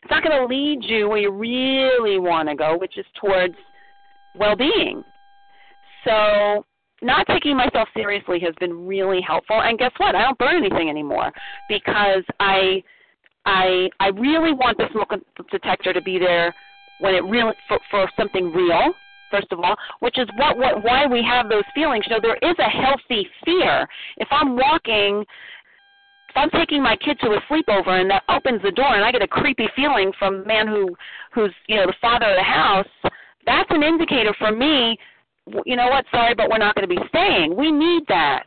It's not going to lead you where you really want to go, which is towards well-being. So not taking myself seriously has been really helpful. And guess what? I don't burn anything anymore because I I I really want the smoke detector to be there when it really for, for something real. First of all, which is what what why we have those feelings. You know, there is a healthy fear. If I'm walking if I'm taking my kid to a sleepover and that opens the door and I get a creepy feeling from the man who who's you know the father of the house, that's an indicator for me you know what, sorry, but we're not going to be staying. We need that.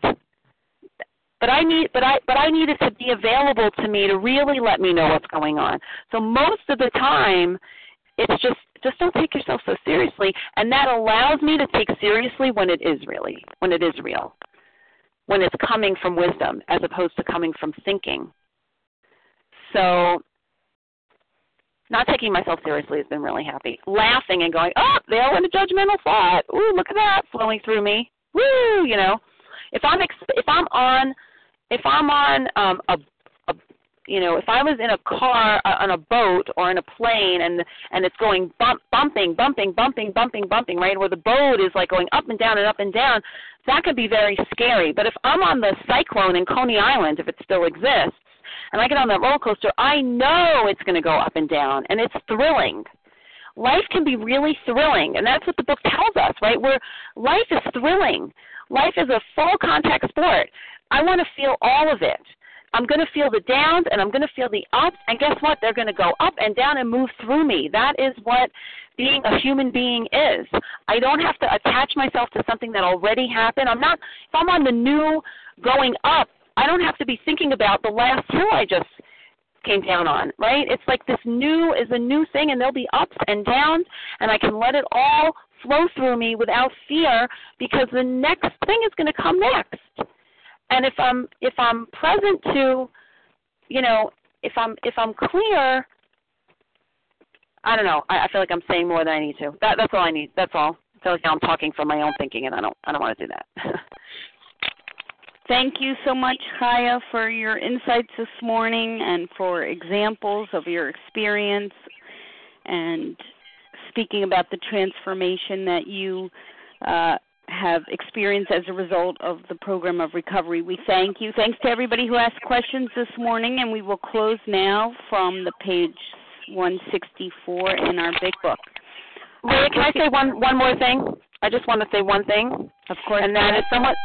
But I need but I but I need it to be available to me to really let me know what's going on. So most of the time it's just just don't take yourself so seriously and that allows me to take seriously when it is really when it is real. When it's coming from wisdom as opposed to coming from thinking. So not taking myself seriously has been really happy. Laughing and going, oh, there went a judgmental thought. Ooh, look at that flowing through me. Woo, you know. If I'm ex- if I'm on if I'm on um a a you know, if I was in a car uh, on a boat or in a plane and and it's going bump bumping, bumping, bumping, bumping, bumping, right, where the boat is like going up and down and up and down, that could be very scary. But if I'm on the cyclone in Coney Island, if it still exists, and I get on that roller coaster, I know it's going to go up and down, and it's thrilling. Life can be really thrilling, and that's what the book tells us, right? Where life is thrilling. Life is a full contact sport. I want to feel all of it. I'm going to feel the downs and I'm going to feel the ups, and guess what? They're going to go up and down and move through me. That is what being a human being is. I don't have to attach myself to something that already happened. I'm not, if I'm on the new going up, I don't have to be thinking about the last hill I just came down on, right? It's like this new is a new thing and there'll be ups and downs and I can let it all flow through me without fear because the next thing is going to come next. And if I'm if I'm present to you know, if I'm if I'm clear I don't know. I, I feel like I'm saying more than I need to. That that's all I need. That's all. I feel like I'm talking from my own thinking and I don't I don't want to do that. [LAUGHS] Thank you so much, Chaya, for your insights this morning and for examples of your experience and speaking about the transformation that you uh, have experienced as a result of the program of recovery. We thank you. Thanks to everybody who asked questions this morning, and we will close now from the page 164 in our big book. Leah, can I say one one more thing? I just want to say one thing. Of course. And that is somewhat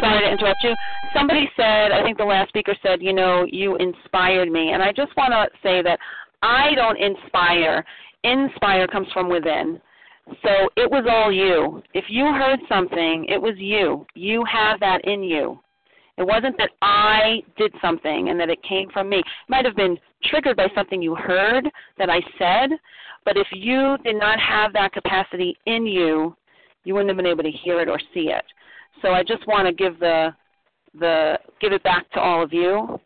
sorry to interrupt you. Somebody said, I think the last speaker said, you know, you inspired me. And I just want to say that I don't inspire. Inspire comes from within. So it was all you. If you heard something, it was you. You have that in you. It wasn't that I did something and that it came from me. It might have been triggered by something you heard that I said, but if you did not have that capacity in you, you wouldn't have been able to hear it or see it. So I just want to give the the give it back to all of you.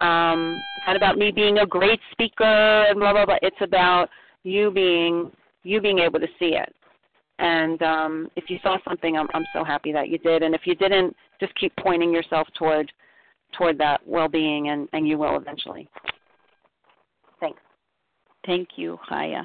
Um, it's not about me being a great speaker and blah blah blah. It's about you being you being able to see it. And um, if you saw something, I'm I'm so happy that you did. And if you didn't, just keep pointing yourself toward toward that well-being, and and you will eventually. Thanks. Thank you, Chaya.